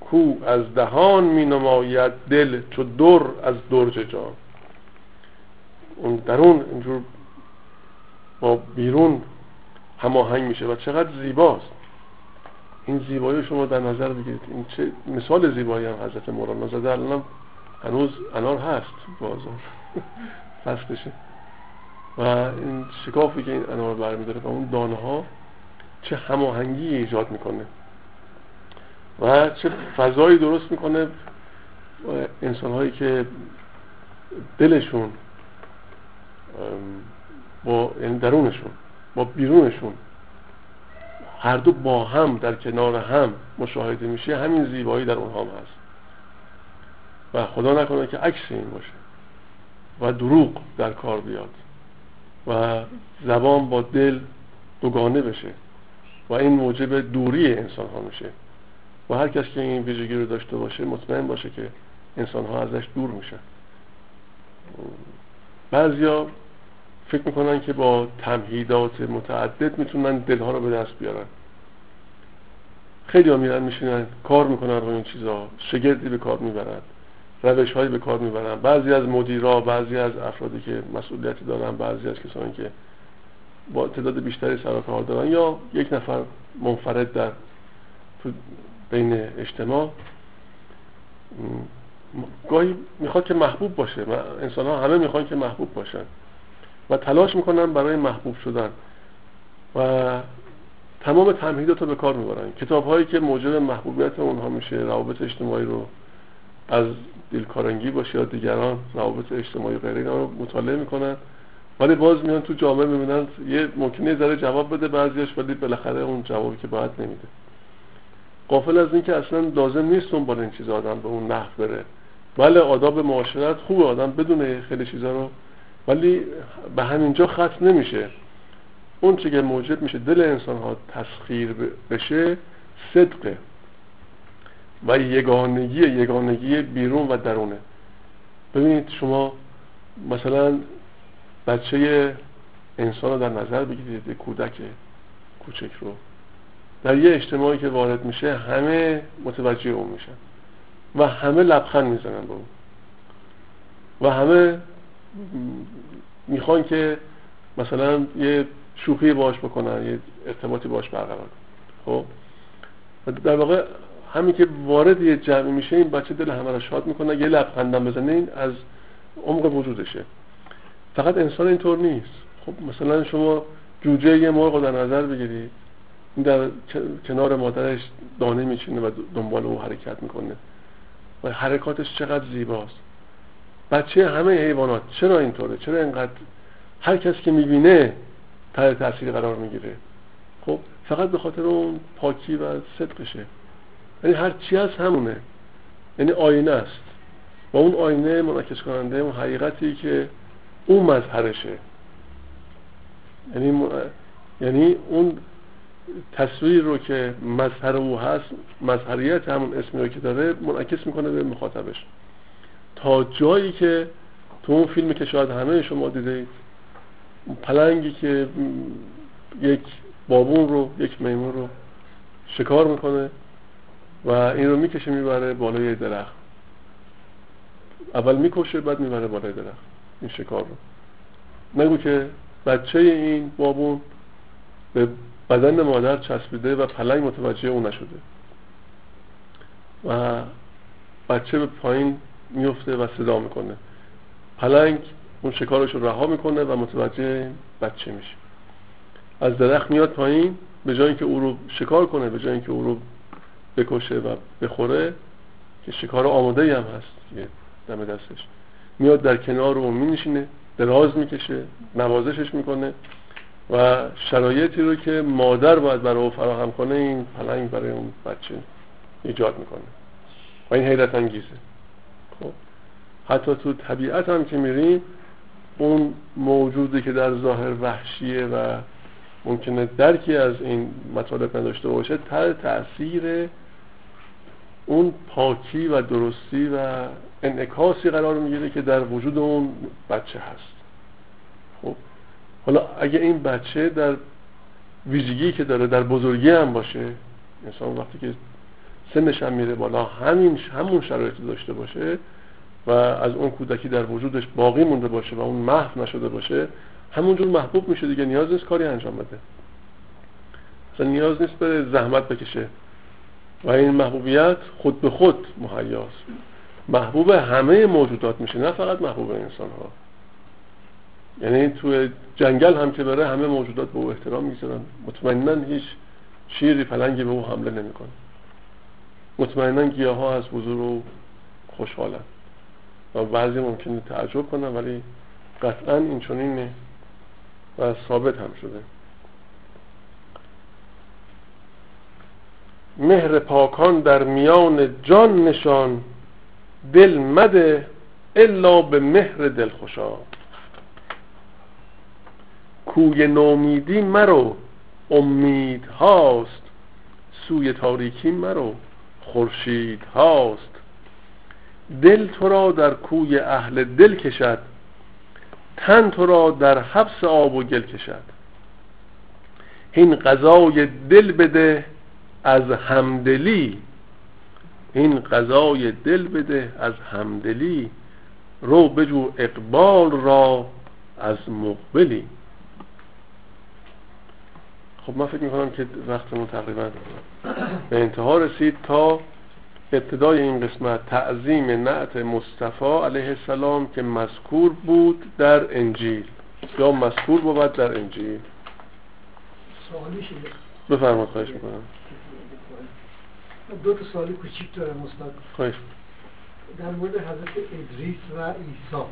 S1: کو از دهان می نماید دل چو در از درج جان. اون درون اینجور با بیرون هماهنگ میشه و چقدر زیباست. این زیبایی شما در نظر بگیرید. این چه مثال زیبایی هم حضرت مولانا زده. الان هنوز انار هست. بازار فصلشه و این شکافی که این انار برمیداره و اون دانه ها چه هماهنگی ایجاد می‌کنه و چه فضایی درست می‌کنه انسان هایی که دلشون با یعنی درونشون با بیرونشون هر دو با هم در کنار هم مشاهده میشه همین زیبایی در اونها هم هست. و خدا نکنه که عکس این باشه و دروغ در کار بیاد. و زبان با دل دوگانه بشه و این موجب دوری انسان ها میشه. و هر کس که این ویژگی رو داشته باشه مطمئن باشه که انسان ها ازش دور میشن. بعضیا فکر می‌کنن که با تمهیدات متعدد می‌تونن دلها رو به دست بیارن. خیلی ها میرن میشینن کار می‌کنن رو این چیزا شگردی به کار می‌برن. روش هایی به کار می‌برن. بعضی از مدیرا بعضی از افرادی که مسئولیتی دارن بعضی از کسانی که با تعداد بیشتری سر کار دارن یا یک نفر منفرد در بین اجتماع گاهی می‌خواد که محبوب باشه. انسان ها همه می‌خوان که محبوب باشن و تلاش می‌کنن برای محبوب شدن و تمام تمهیدات رو به کار می‌برن. کتاب هایی که موجب محبوبیت اونها میشه روابط اجتماعی رو از دلکارنگی باشه یا دیگران روابط اجتماعی غیره رو مطالعه می‌کنن. ولی باز میان تو جامعه می‌بینن یه ممکنه ذره جواب بده بعضیش ولی بالاخره اون جوابی که باید نمیده. قافل از اینکه اصلا لازم نیست با این چیز آدم به اون نحو بره. بله آداب معاشرت خوبه آدم بدونه خیلی چیزا رو ولی به همینجا ختم نمیشه. اون چه که موجب میشه دل انسان ها تسخیر بشه صدقه. و یگانگی یگانگی بیرون و درونه. ببینید شما مثلا بچه انسان رو در نظر بگیرید کودک کوچک رو. در یه اجتماعی که وارد میشه همه متوجه اون میشن و همه لبخند می‌زنن به اون. و همه می‌خوان که مثلا یه شوخی باش بکنن یه ارتباطی باش برقرار خب؟ در واقع همین که وارد یه جمعی میشه این بچه دل همه را شاد می‌کنه یه لبخندم بزنه این از عمق وجودشه. فقط انسان اینطور نیست. خب مثلا شما جوجه یه مرغ در نظر بگیرید این در کنار مادرش دانه میچینه و دنبال او حرکت می‌کنه. و حرکاتش چقدر زیباست. بچه همه حیوانات چرا اینطوره؟ چرا اینقدر هر کس که می‌بینه تحت تاثیر قرار می‌گیره؟ خب فقط به خاطر اون پاکی و صدقشه. یعنی هر چی هست همونه. یعنی آینه است. و اون آینه منعکس کننده اون حقیقتی که اون مظهرشه. یعنی یعنی اون تصویر رو که مظهر او هست مظهریت همون اسمی رو که داره منعکس می‌کنه به مخاطبش. تا جایی که تو اون فیلمی که شاید همه شما دیدید پلنگی که یک بابون رو یک میمون رو شکار می‌کنه. و این رو می‌کشه می‌بره بالای درخت. اول می‌کشه بعد می‌بره بالای درخت. این شکار رو. نگو که بچه این بابون به بدن مادر چسبیده و پلنگ متوجه اون نشده. و بچه به پایین میفته و صدا می‌کنه. پلنگ اون شکارش رو رها می‌کنه و متوجه بچه میشه. از درخت میاد پایین به جای اینکه او رو شکار کنه به جای اینکه او رو بکشه و بخوره که شکار آماده هم هست یه دم دستش. میاد در کنار رو می دراز می‌کشه نوازشش می‌کنه و شرایطی رو که مادر باید برای او فراهم کنه این پلنگ برای اون بچه ایجاد می‌کنه. و این حیرت انگیزه. خب. حتی تو طبیعت هم که میریم اون موجودی که در ظاهر وحشیه و ممکنه درکی از این مطالب نداشته باشه تحت تاثیر اون پاکی و درستی و انعکاسی قرار می‌گیره که در وجود اون بچه هست. خب حالا اگه این بچه در ویژگی که داره در بزرگی هم باشه انسان وقتی که سنش هم میره بالا همین همون شرایط داشته باشه و از اون کودکی در وجودش باقی مونده باشه و اون محو نشده باشه همونجور محبوب میشه دیگه. نیاز نیست کاری انجام بده. اصلا نیاز نیست به زحمت بکشه. و این محبوبیت خود به خود مهیاست. محبوب همه موجودات میشه نه فقط محبوب انسان ها یعنی تو جنگل هم که بره همه موجودات به او احترام می‌ذارن مطمئنا هیچ شیری پلنگی به او حمله نمی‌کنه. مطمئنا گیاه ها از حضور او خوشحالن. و بعضی ممکنه تعجب کنن ولی قطعا این چنینه و ثابت هم شده. مهر پاکان در میان جان نشان دل مده الا به مهر دل خوشا کوی نومیدی مرو امید هاست سوی تاریکی مرو خورشید هاست. دل تو را در کوی اهل دل کشد تن تو را در حبس آب و گل کشد. این قضای دل بده از همدلی این قضای دل بده از همدلی رو بجو اقبال را از مقبلی. خب من فکر می‌کنم که وقتمون تقریبا به انتها رسید تا ابتدای این قسمت تعظیم نعت مصطفی علیه السلام که مذکور بود در انجیل. یا مذکور بود در انجیل. بفرمایید خواهش می‌کنم.
S3: دو تا سوالی کوچیک دارم استاد.
S1: خواهش.
S3: در مورد حضرت ادریس و عیسی.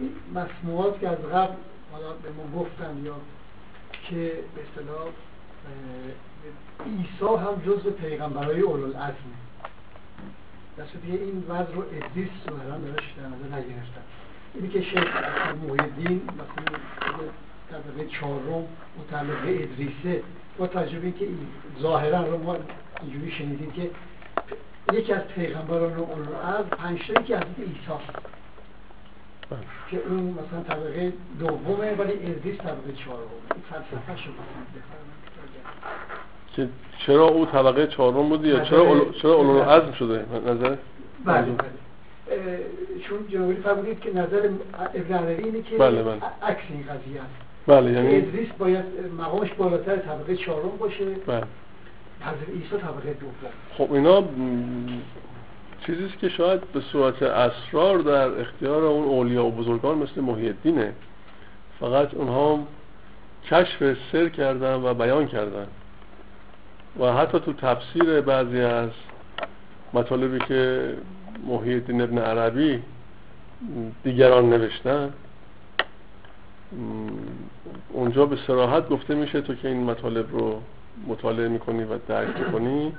S3: این مسموعات که از قبل حالا به ما گفتن یا که به اصطلاح عیسی هم جزء پیغمبرای اولوالعزمه در دیگه این وضع رو ادریس رو الان براش در نظر نگرفتن. اینی که شیخ محیدین مثلا طبقه چهارم متعلق به ادریسه با تجربه که ظاهرا رو ما اینجوری شنیدیم که یکی از پیغمبران اون از پنج که حضرت عیسی. که اون مثلا طبقه دومه ولی ادریس طبقه چهارم این فلسفه شما
S1: که چرا او طبقه چهارم بود یا چرا اول... چرا اولو عزم شده؟ نظر؟
S3: بله بله. چون جنوبی فرمودید که نظر ابن عربی اینه که
S1: بله بله.
S3: عکس این قضیه است.
S1: بله یعنی
S3: ادریس باید مقامش بالاتر طبقه چهارم باشه.
S1: بله. خب اینا چیزیست که شاید به صورت اسرار در اختیار اون اولیا و بزرگان مثل محی فقط اونها کشف سر کردن و بیان کردن. و حتی تو تفسیر بعضی از مطالبی که محی الدین ابن عربی دیگران نوشتن اونجا به سراحت گفته میشه تو که این مطالب رو مطالعه می‌کنی و درک می‌کنی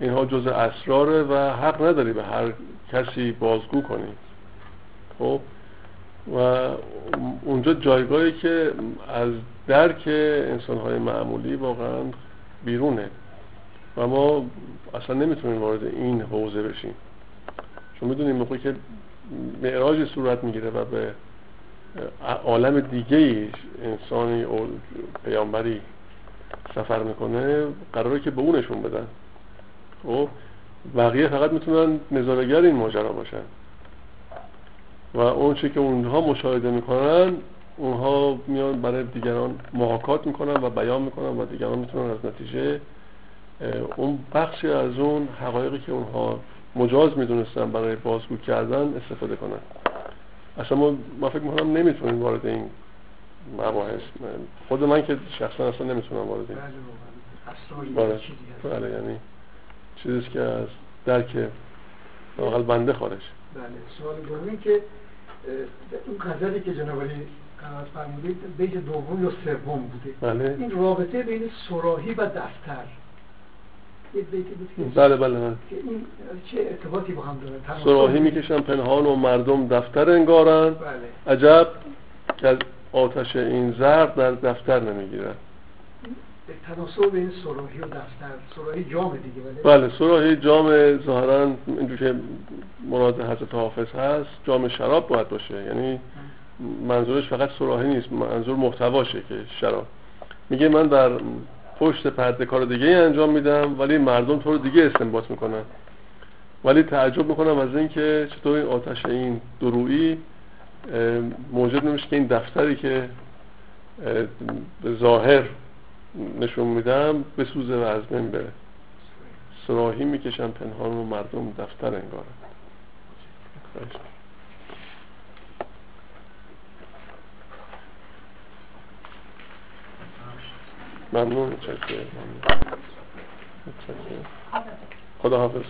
S1: اینها جز اسراره و حق نداری به هر کسی بازگو کنی. خب؟ و اونجا جایگاهی که از درک انسانهای معمولی واقعا بیرونه. و ما اصلا نمی‌تونیم وارد این حوزه بشیم. چون می‌دونیم موقعی که معراج صورت می‌گیره و به عالم دیگه انسانی پیامبری سفر می‌کنه قراره که به اونشون بدن. خب بقیه فقط می‌تونن نظارگر این ماجرا باشن. و اون چی که اونها مشاهده می‌کنن اونها میان برای دیگران محاکات می‌کنن و بیان می‌کنن و دیگران می‌تونن از نتیجه اون بخشی از اون حقایقی که اونها مجاز می‌دونستن برای بازگو کردن استفاده کنن. اصلا ما, فکر می‌کنم نمی‌تونیم وارد این مباحث خود من که شخصا اصلا نمی‌تونم وارد این بله. بله, یعنی چیزی که از درک واقعا بنده خارج.
S3: بله سوال دومی که اون غزلی که جناب علی قرائت فرمودید بیت دوم یا سوم بوده.
S1: بله.
S3: این رابطه بین سراحی و دفتر.
S1: بله بله بله.
S3: این چه ارتباطی با هم داره
S1: سراحی می‌کشن پنهان و مردم دفتر انگارن.
S3: بله.
S1: عجب. که آتش این زرد در دفتر نمی‌گیرن
S3: تناسب این سراحی و دفتر سراحی جام دیگه
S1: بله بله سراحی جام ظاهرا اینجور که مراد حضرت حافظ هست جام شراب باید باشه. یعنی منظورش فقط سراحی نیست منظور محتواشه که شراب. میگه من در پشت پرده کار دیگه ای انجام میدم ولی مردم تو رو دیگه استنباط می‌کنن. ولی تعجب می‌کنم از اینکه چطور این آتش این درویی موجود نمیشه که این دفتری که به ظاهر نشون میدم بسوزه و از بین بره. سراحی می‌کشن پنهان و مردم دفتر انگارن ممنون. چکه خدا حافظ